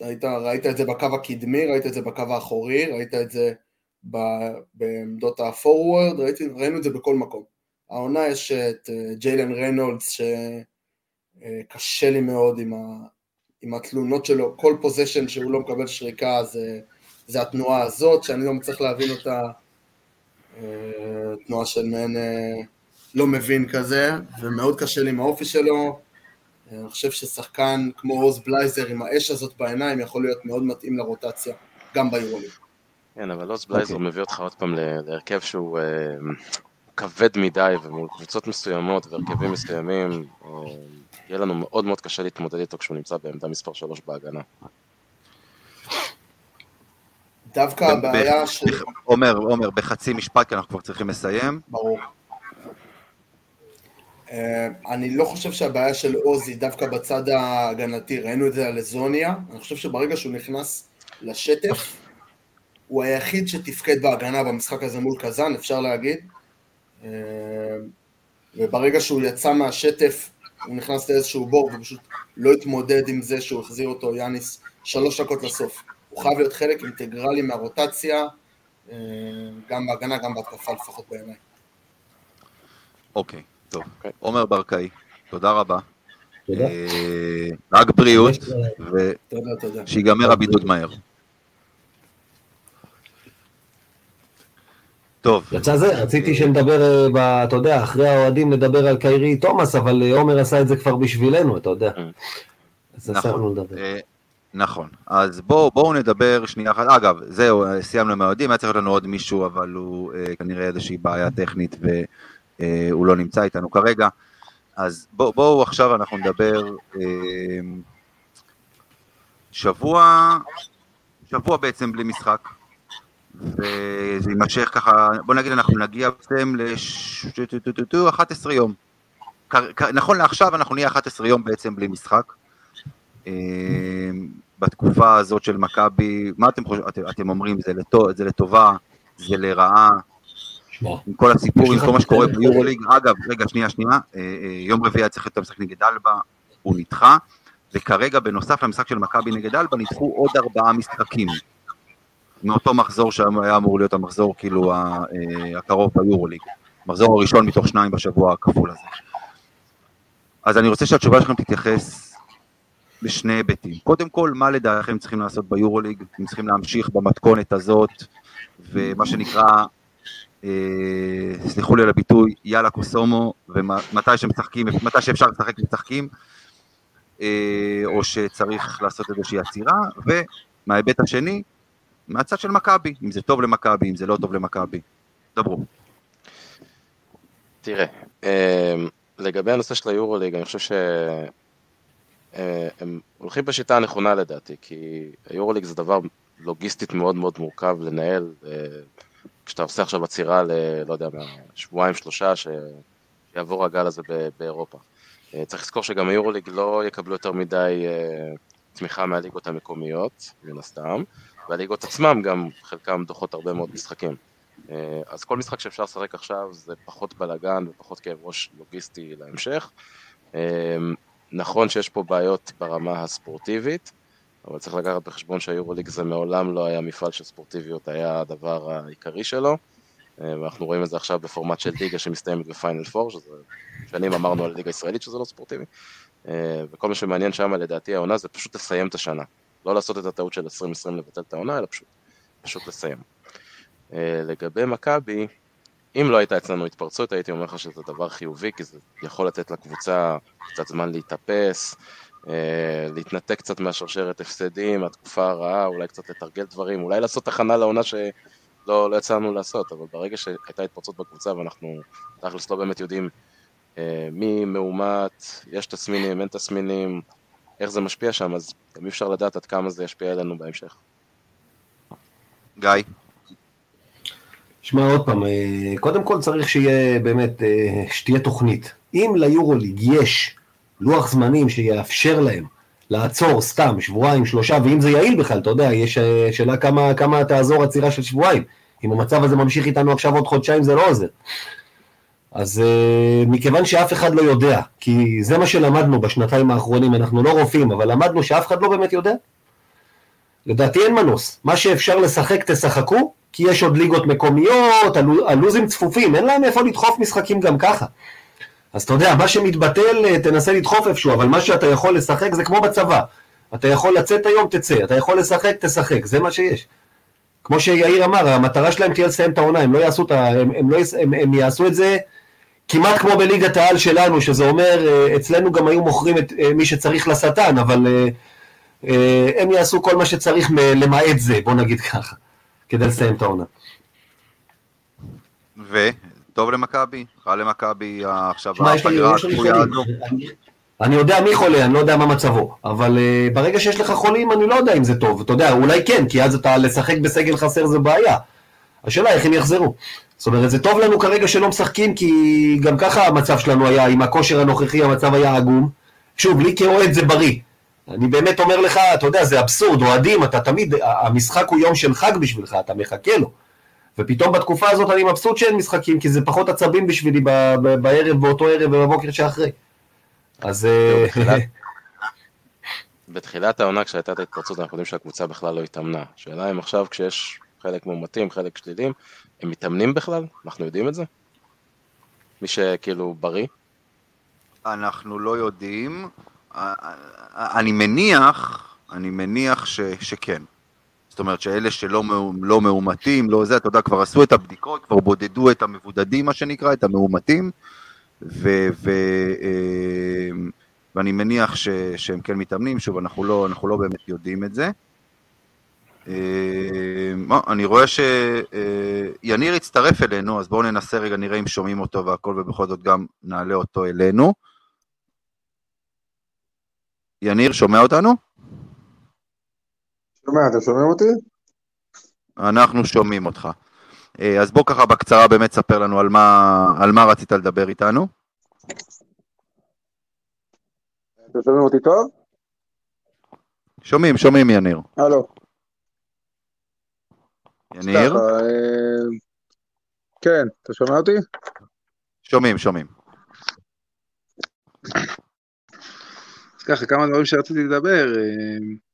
ראית, ראית את זה בקו הקדמי, ראית את זה בקו האחורי, ראית את זה ב, בעמדות הפורוורד, ראינו את זה בכל מקום. העונה יש את אה, ג'יילן ריינולדס שקשה לי מאוד עם, ה, עם התלונות שלו, כל פוזיישן שהוא לא מקבל שריקה זה, זה התנועה הזאת, שאני לא מצליח להבין אותה, אה, תנועה של מעין אה, לא מבין כזה, ומאוד קשה לי עם האופי שלו. אני חושב ששחקן כמו עוז בלייזר עם האש הזאת בעיניים יכול להיות מאוד מתאים לרוטציה, גם ביורוליג. כן, אבל לוס בלייזר אוקיי. מביא אותך עוד פעם להרכב שהוא אה, כבד מדי, ומול קבוצות מסוימות והרכבים מסוימים, אה, יהיה לנו מאוד מאוד קשה להתמודד איתו כשהוא נמצא בעמדה מספר 3 בהגנה. דווקא הבעיה של... עומר, עומר, בחצי משפט, כי אנחנו כבר צריכים לסיים. ברור. אה, אני לא חושב שהבעיה של עוז היא דווקא בצד ההגנתי, ראינו את זה על אזוניה, אני חושב שברגע שהוא נכנס לשטף, הוא היחיד שתפקד בהגנה במשחק הזה מול קזאן, אפשר להגיד. אה, וברגע שהוא יצא מהשטף, הוא נכנס לאיזשהו בור ופשוט לא התמודד עם זה שהוא החזיר אותו, יאניס, שלוש דקות לסוף. הוא חייב להיות חלק אינטגרלי מהרוטציה, אה, גם בהגנה, גם בהתקפה לפחות בעיניי. אוקיי, טוב. אוקיי. עומר ברקאי, תודה רבה. תודה. אה, רק בריאות. ושיגמר הבידוד מהר. טוב, יצא זה, רציתי שנדבר, אה, אתה יודע, אחרי האוהדים נדבר על קיירי תומאס, אבל אה, עומר עשה את זה כבר בשבילנו, אתה יודע. אז נכון. לדבר. אה, נכון. אז בואו בואו נדבר שנייה אחת. אגב, זהו, סיימנו עם האוהדים, היה צריך להיות לנו עוד מישהו, אבל הוא אה, כנראה איזושהי בעיה טכנית והוא לא נמצא איתנו כרגע. אז בואו בוא, עכשיו אנחנו נדבר אה, שבוע, שבוע בעצם בלי משחק. וזה יימשך ככה, בוא נגיד אנחנו נגיע בעצם ל-11 יום. נכון לעכשיו אנחנו נהיה 11 יום בעצם בלי משחק. אה, בתקופה הזאת של מכבי, מה אתם חושבים, אתם, אומרים, זה, לטוב, זה לטובה, זה לרעה, עם כל הסיפור, עם כל מה שקורה ביורוליג, אגב, רגע, שנייה, שנייה, אה, אה, יום רביעי היה צריך להיות המשחק נגד אלבה, הוא נדחה, וכרגע בנוסף למשחק של מכבי נגד אלבה נדחו עוד ארבעה משחקים. מאותו מחזור שהיה אמור להיות המחזור כאילו אה, הקרוב ביורוליג. המחזור הראשון מתוך שניים בשבוע הכפול הזה. אז אני רוצה שהתשובה שלכם תתייחס לשני היבטים. קודם כל, מה לדעתכם צריכים לעשות ביורוליג? הם צריכים להמשיך במתכונת הזאת, ומה שנקרא, סלחו לי על הביטוי, יאללה קוסומו, ומתי שמשחקים, מתי שאפשר לשחק משחקים, אה, או שצריך לעשות איזושהי עצירה, ומההיבט השני, מהצד של מכבי, אם זה טוב למכבי, אם זה לא טוב למכבי. דברו. תראה, אמ, לגבי הנושא של היורוליג, אני חושב שהם הולכים בשיטה הנכונה לדעתי, כי היורוליג זה דבר לוגיסטית מאוד מאוד מורכב לנהל, אה, כשאתה עושה עכשיו עצירה ל... לא יודע שבועיים שלושה, שיעבור הגל הזה באירופה. אה, צריך לזכור שגם היורוליג לא יקבלו יותר מדי אה, תמיכה מהליגות המקומיות, מן הסתם, והליגות עצמם גם חלקם דוחות הרבה מאוד משחקים. אה, אז כל משחק שאפשר לשחק עכשיו זה פחות בלאגן ופחות כאב ראש לוגיסטי להמשך. נכון שיש פה בעיות ברמה הספורטיבית, אבל צריך לקחת בחשבון שהיורוליג זה מעולם לא היה מפעל של ספורטיביות, היה הדבר העיקרי שלו. אה, ואנחנו רואים את זה עכשיו בפורמט של ליגה שמסתיימת בפיינל פור, שזה שנים אמרנו על ליגה ישראלית שזה לא ספורטיבי. אה, וכל מה שמעניין שם לדעתי העונה זה פשוט לסיים את השנה. לא לעשות את הטעות של 2020 לבטל את העונה, אלא פשוט, פשוט לסיים. אה, לגבי מכבי, אם לא הייתה אצלנו התפרצות, הייתי אומר לך שזה דבר חיובי, כי זה יכול לתת לקבוצה קצת זמן להתאפס, להתנתק קצת מהשרשרת הפסדים, מהתקופה הרעה, אולי קצת לתרגל דברים, אולי לעשות הכנה לעונה שלא לא יצא לנו לעשות, אבל ברגע שהייתה התפרצות בקבוצה ואנחנו תכלס לא באמת יודעים אה, מי מאומת, יש תסמינים, אין תסמינים, איך זה משפיע שם, אז גם אי אפשר לדעת עד כמה זה ישפיע עלינו בהמשך. גיא, שמע עוד פעם, אה, קודם כל צריך שיהיה באמת, אה, שתהיה תוכנית. אם ליורוליג יש לוח זמנים שיאפשר להם לעצור סתם שבועיים, שלושה, ואם זה יעיל בכלל, אתה יודע, יש אה, שאלה כמה, כמה תעזור עצירה של שבועיים. אם המצב הזה ממשיך איתנו עכשיו עוד חודשיים זה לא עוזר. אז uh, מכיוון שאף אחד לא יודע, כי זה מה שלמדנו בשנתיים האחרונים, אנחנו לא רופאים, אבל למדנו שאף אחד לא באמת יודע. לדעתי אין מנוס, מה שאפשר לשחק תשחקו, כי יש עוד ליגות מקומיות, הלו- הלוזים צפופים, אין להם איפה לדחוף משחקים גם ככה. אז אתה יודע, מה שמתבטל אה, תנסה לדחוף איפשהו, אבל מה שאתה יכול לשחק זה כמו בצבא. אתה יכול לצאת היום, תצא, אתה יכול לשחק, תשחק, זה מה שיש. כמו שיאיר אמר, המטרה שלהם תהיה לסיים את העונה, הם לא יעשו את ה... הם, הם, לא, יס- הם, הם יעשו את זה כמעט כמו בליגת העל שלנו, שזה אומר, אה, אצלנו גם היו מוכרים את אה, מי שצריך לשטן, אבל הם יעשו כל מה שצריך למעט זה, בוא נגיד ככה, כדי לסיים את העונה. וטוב למכבי, רע למכבי, אה, עכשיו הפגרה הצפויה. הזו. אני- אני יודע מי חולה, אני לא יודע מה מצבו, אבל uh, ברגע שיש לך חולים, אני לא יודע אם זה טוב. אתה יודע, אולי כן, כי אז אתה לשחק בסגל חסר זה בעיה. השאלה איך הם יחזרו. זאת אומרת, זה טוב לנו כרגע שלא משחקים, כי גם ככה המצב שלנו היה, עם הכושר הנוכחי המצב היה עגום. שוב, לי כאוהד זה בריא. אני באמת אומר לך, אתה יודע, זה אבסורד, אוהדים, אתה תמיד, המשחק הוא יום של חג בשבילך, אתה מחכה לו. ופתאום בתקופה הזאת אני מבסוט שאין משחקים, כי זה פחות עצבים בשבילי ב- ב- בערב, באותו ערב ובבוקר שאחרי. אז... אה, בתחילת- בתחילת העונה כשהייתה את ההתפרצות אנחנו יודעים שהקבוצה בכלל לא התאמנה. השאלה אם עכשיו כשיש חלק מאומתים, חלק שליליים, הם מתאמנים בכלל? אנחנו יודעים את זה? מי שכאילו בריא? אנחנו לא יודעים. אה, אה, אני מניח, אני מניח ש, שכן. זאת אומרת שאלה שלא לא מאומתים, לא זה, אתה יודע, כבר עשו את הבדיקות, כבר בודדו את המבודדים, מה שנקרא, את המאומתים, ו, ו, אה, ואני מניח ש, שהם כן מתאמנים, שוב, אנחנו לא, אנחנו לא באמת יודעים את זה. אה, מה, אני רואה שיניר הצטרף אלינו, אז בואו ננסה רגע, נראה אם שומעים אותו והכל, ובכל זאת גם נעלה אותו אלינו. יניר, שומע אותנו? שומע, אתם שומעים אותי? אנחנו שומעים אותך. אה, אז בוא ככה בקצרה באמת ספר לנו על מה, על מה רצית לדבר איתנו. אתם שומעים אותי טוב? שומעים, שומעים יניר. הלו. יניר? ככה, אה, כן, אתה שומע אותי? שומעים, שומעים. אז ככה, כמה דברים שרציתי לדבר. אה,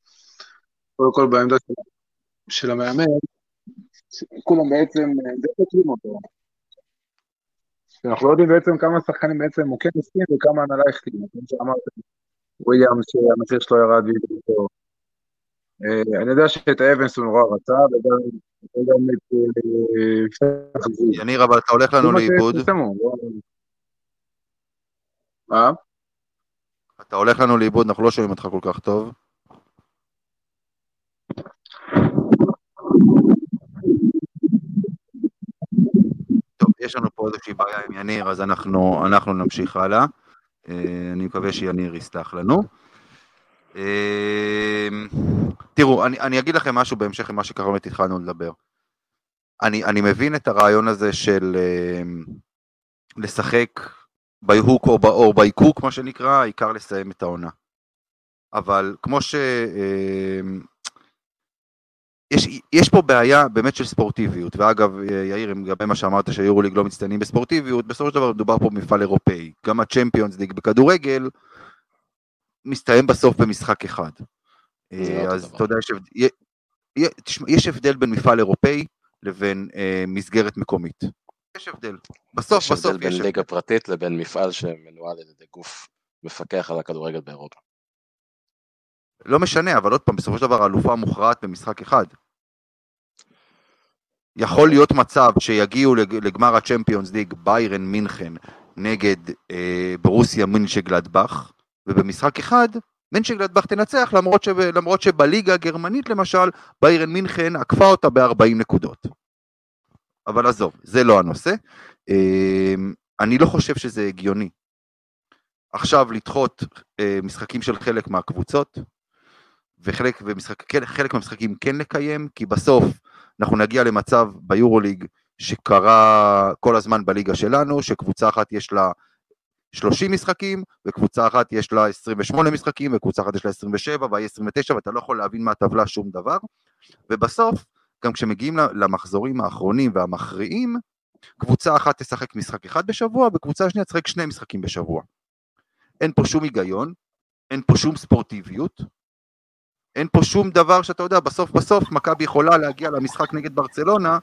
קודם כל בעמדה של, של המאמן, כולם בעצם אה, די חוקרים אותו. אנחנו לא יודעים בעצם כמה שחקנים בעצם הוא כן הסכים וכמה הנהלה החתימה. כמו שאמרתם, וויליאם שהמחיר שלו ירד וידעו אה, אני יודע שאת האבנס הוא נורא רצה, וגם את אה. יניר, אבל אתה הולך לנו לאיבוד. לא- מה? אתה הולך לנו לאיבוד, אנחנו לא שומעים אותך כל כך טוב. טוב, יש לנו פה איזושהי בעיה עם יניר, אז אנחנו, אנחנו נמשיך הלאה. אה, אני מקווה שיניר יסלח לנו. אה, תראו, אני, אני אגיד לכם משהו בהמשך למה שככה באמת התחלנו לדבר. אני, אני מבין את הרעיון הזה של אה, לשחק ביהוק או באור בעיקוק, מה שנקרא, העיקר לסיים את העונה. אבל כמו ש... יש, יש פה בעיה באמת של ספורטיביות, ואגב, יאיר, לגבי מה שאמרת שהיורוליג לא מצטיינים בספורטיביות, בסופו של דבר מדובר פה במפעל אירופאי. גם הצ'מפיונס ליג בכדורגל מסתיים בסוף במשחק אחד. לא אה, אז. אתה יודע, יש, יש הבדל בין מפעל אירופאי לבין אה, מסגרת מקומית. יש הבדל. בסוף, יש בסוף הבדל יש בין הבדל. ליגה פרטית לבין מפעל שמנוהל על ידי גוף מפקח על הכדורגל באירופה. לא משנה, אבל עוד פעם, בסופו של דבר האלופה מוכרעת במשחק אחד. יכול להיות מצב שיגיעו לג- לגמר הצ'מפיונס ליג ביירן מינכן נגד אה, ברוסיה מינשגלדבך, ובמשחק אחד מינשגלדבך תנצח למרות, שב, למרות שבליגה הגרמנית למשל, ביירן מינכן עקפה אותה ב-40 נקודות. אבל עזוב, זה לא הנושא. אה, אני לא חושב שזה הגיוני. עכשיו לדחות אה, משחקים של חלק מהקבוצות, וחלק ומשחק, כן, חלק מהמשחקים כן לקיים, כי בסוף אנחנו נגיע למצב ביורוליג שקרה כל הזמן בליגה שלנו, שקבוצה אחת יש לה 30 משחקים, וקבוצה אחת יש לה 28 משחקים, וקבוצה אחת יש לה 27, והיא 29, ואתה לא יכול להבין מהטבלה שום דבר. ובסוף, גם כשמגיעים למחזורים האחרונים והמכריעים, קבוצה אחת תשחק משחק אחד בשבוע, וקבוצה שנייה תשחק שני משחקים בשבוע. אין פה שום היגיון, אין פה שום ספורטיביות, אין פה שום דבר שאתה יודע, בסוף בסוף מכבי יכולה להגיע למשחק נגד ברצלונה,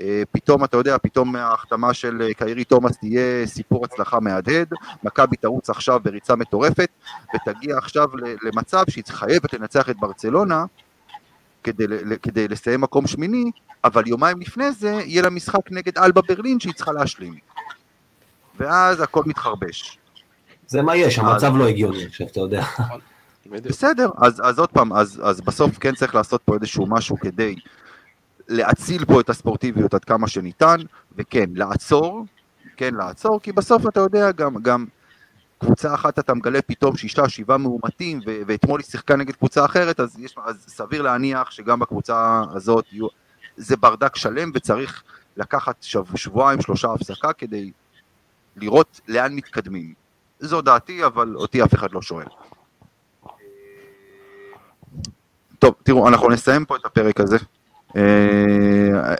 אה, פתאום אתה יודע, פתאום ההחתמה של אה, קיירי תומאס תהיה סיפור הצלחה מהדהד, מכבי תרוץ עכשיו בריצה מטורפת, ותגיע עכשיו למצב שהיא חייבת לנצח את ברצלונה כדי, כדי לסיים מקום שמיני, אבל יומיים לפני זה יהיה לה משחק נגד אלבה ברלין שהיא צריכה להשלים. ואז הכל מתחרבש. זה מה יש, המצב לא הגיוני עכשיו, אתה יודע. בסדר, אז, אז עוד פעם, אז, אז בסוף כן צריך לעשות פה איזשהו משהו כדי להציל פה את הספורטיביות עד כמה שניתן, וכן, לעצור, כן, לעצור, כי בסוף אתה יודע, גם, גם קבוצה אחת אתה מגלה פתאום שישה, שבעה מאומתים, ו- ואתמול היא שיחקה נגד קבוצה אחרת, אז, יש, אז סביר להניח שגם בקבוצה הזאת יהיו, זה ברדק שלם, וצריך לקחת שב, שבועיים, שלושה הפסקה כדי לראות לאן מתקדמים. זו דעתי, אבל אותי אף אחד לא שואל. טוב, תראו, אנחנו נסיים פה את הפרק הזה. אה,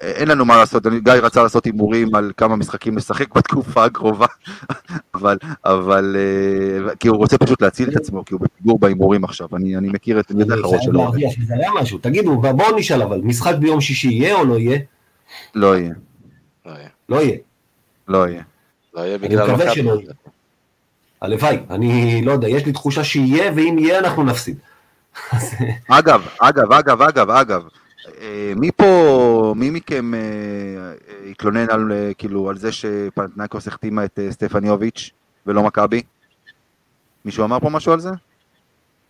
אין לנו מה לעשות, אני- גיא רצה לעשות הימורים על כמה משחקים לשחק בתקופה הקרובה, אבל, אבל, אה, כי הוא רוצה פשוט להציל את עצמו, כי הוא בפיגור בהימורים עכשיו, אני, אני מכיר את, אני יודע איך הראש חייב שלו, להרוויח מזה היה משהו. תגידו, בואו נשאל אבל, משחק ביום שישי יהיה או לא יהיה? לא יהיה, לא יהיה. לא יהיה. לא יהיה. לא יהיה אני בגלל מקווה. שלא יהיה. הלוואי, אני לא יודע, יש לי תחושה שיהיה, ואם יהיה אנחנו נפסיד. אה, אגב, אגב, אגב, אגב, אגב, אה, מי פה, מי מכם אה, התלונן על, כאילו, על זה שפנתנקוס החתימה את סטפניוביץ' ולא מכבי? מישהו אמר פה משהו על זה?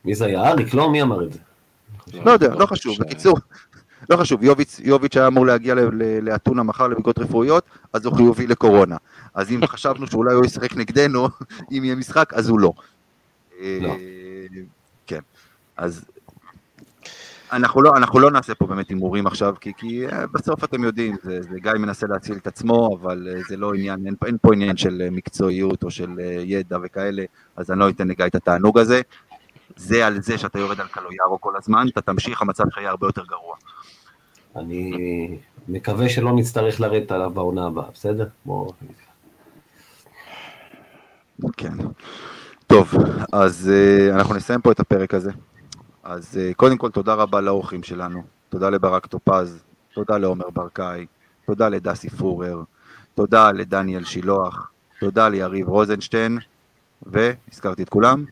מי זה היה? אריק? לא, מי אמר את זה? לא יודע, לא חשוב, בקיצור, לא חשוב, יוביץ, יוביץ' היה אמור להגיע לאתונה מחר לבדיקות רפואיות, אז הוא חיובי לקורונה. אז אם חשבנו שאולי הוא ישחק נגדנו, אם יהיה משחק, אז הוא לא. לא. אז אנחנו לא, אנחנו לא נעשה פה באמת הימורים עכשיו, כי, כי אה, בסוף אתם יודעים, זה, זה גיא מנסה להציל את עצמו, אבל אה, זה לא עניין, אין, אין פה עניין של אה, מקצועיות או של ידע וכאלה, אז אני לא אתן לגיא את התענוג הזה. זה על זה שאתה יורד על קלויארו כל הזמן, אתה תמשיך, המצב שלך יהיה הרבה יותר גרוע. אני מקווה שלא נצטרך לרדת עליו בעונה הבאה, בסדר? בוא... כן. טוב, אז אנחנו נסיים פה את הפרק הזה. אז uh, קודם כל תודה רבה לאורחים שלנו, תודה לברק טופז, תודה לעומר ברקאי, תודה לדסי פורר, תודה לדניאל שילוח, תודה ליריב רוזנשטיין, והזכרתי את כולם,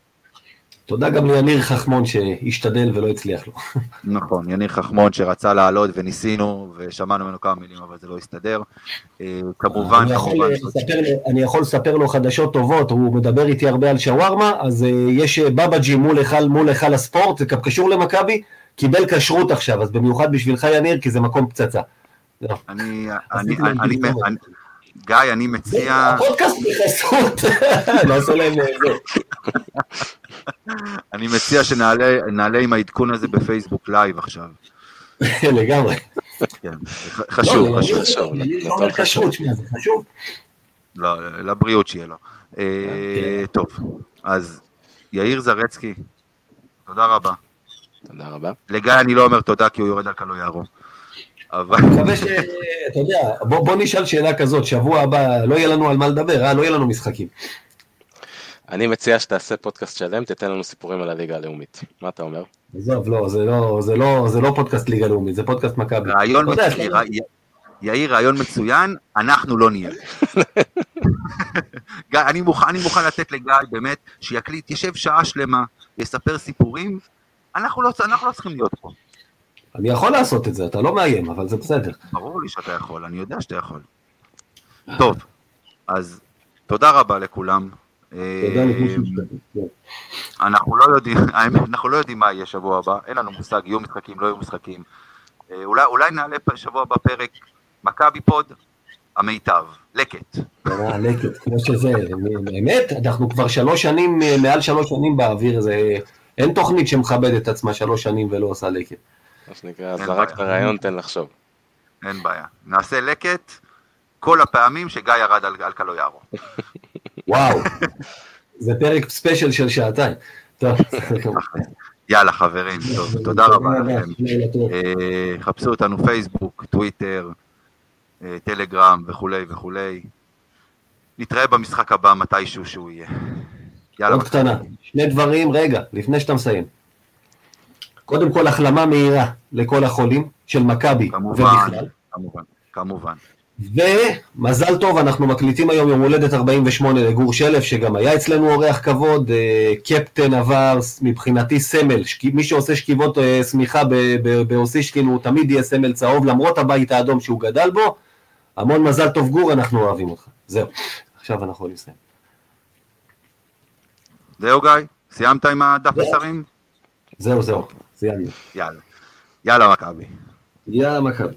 תודה גם ליניר חכמון שהשתדל ולא הצליח לו. נכון, יניר חכמון שרצה לעלות וניסינו, ושמענו ממנו כמה מילים, אבל זה לא הסתדר. אה, כמובן, אני יכול לספר לו- אני יכול לספר לו חדשות טובות, הוא מדבר איתי הרבה על שווארמה, אז אה, יש אה, בבאג'י מול היכל מול היכל הספורט, זה קשור למכבי, קיבל כשרות עכשיו, אז במיוחד בשבילך יניר, כי זה מקום פצצה. זהו. אני. אני, גיא, אני מציע, הפודקאסט בחסות, נעשה להם אה, זה. אני מציע שנעלה נעלה עם העדכון הזה בפייסבוק לייב עכשיו. לגמרי. חשוב, לא, חשוב. לא אומר חשוב. כשרות, שמע, זה חשוב. לא, לבריאות שיהיה לו. אה, כן. טוב, אז יאיר זרצקי, תודה רבה. תודה רבה. לגיא אני לא אומר תודה כי הוא יורד על קלויארו. אבל אני מקווה ש... אתה יודע, בוא בוא נשאל שאלה כזאת, שבוע הבא לא יהיה לנו על מה לדבר, אה? לא יהיה לנו משחקים. אני מציע שתעשה פודקאסט שלם, תתן לנו סיפורים על הליגה הלאומית. מה אתה אומר? עזוב, לא, זה לא, זה לא, זה לא פודקאסט ליגה לאומית, זה פודקאסט מכבי. רעיון, מצוין, יאיר רעיון מצוין, אנחנו לא נהיה. אני מוכן, אני מוכן לתת לגיא באמת שיקליט, ישב שעה שלמה, יספר סיפורים, אנחנו לא, אנחנו לא צריכים להיות פה. אני יכול לעשות את זה, אתה לא מאיים, אבל זה בסדר. ברור לי שאתה יכול, אני יודע שאתה יכול. טוב, אז תודה רבה לכולם. תודה אה, שהשתתפתם. אנחנו לא יודעים, האמת, אנחנו לא יודעים מה יהיה שבוע הבא, אין לנו מושג, יהיו משחקים, לא יהיו משחקים. אה, אולי, אולי נעלה שבוע הבא פרק מכבי פוד, המיטב, לקט. אה, לקט, כמו שזה, באמת, אנחנו כבר שלוש שנים, מעל שלוש שנים באוויר, זה... אין תוכנית שמכבדת את עצמה שלוש שנים ולא עושה לקט. מה שנקרא, אין זרק את בעיה. הרעיון, תן לחשוב. אין בעיה. נעשה לקט כל הפעמים שגיא ירד על, על קלויארו. וואו, זה פרק ספיישל של שעתיים. טוב, יאללה חברים, טוב, תודה רבה לכם. אה, חפשו אותנו פייסבוק, טוויטר, אה, טלגרם וכולי וכולי. נתראה במשחק הבא מתישהו שהוא יהיה. יאללה, עוד קטנה, שני דברים, רגע, לפני שאתה מסיים. קודם כל, החלמה מהירה לכל החולים של מכבי כמובן, ובכלל. כמובן, כמובן. ומזל טוב, אנחנו מקליטים היום יום הולדת 48 לגור שלף, שגם היה אצלנו אורח כבוד, אה, קפטן עבר, מבחינתי סמל. מי שעושה שכיבות אה, שמיכה באוסישקין הוא תמיד יהיה סמל צהוב, למרות הבית האדום שהוא גדל בו. המון מזל טוב גור, אנחנו אוהבים אותך. זהו, עכשיו אנחנו יכולים לסיים. זהו גיא? סיימת עם הדף מסרים? זהו, זהו, סיימנו. יאללה. יאללה מכבי. יאללה מכבי.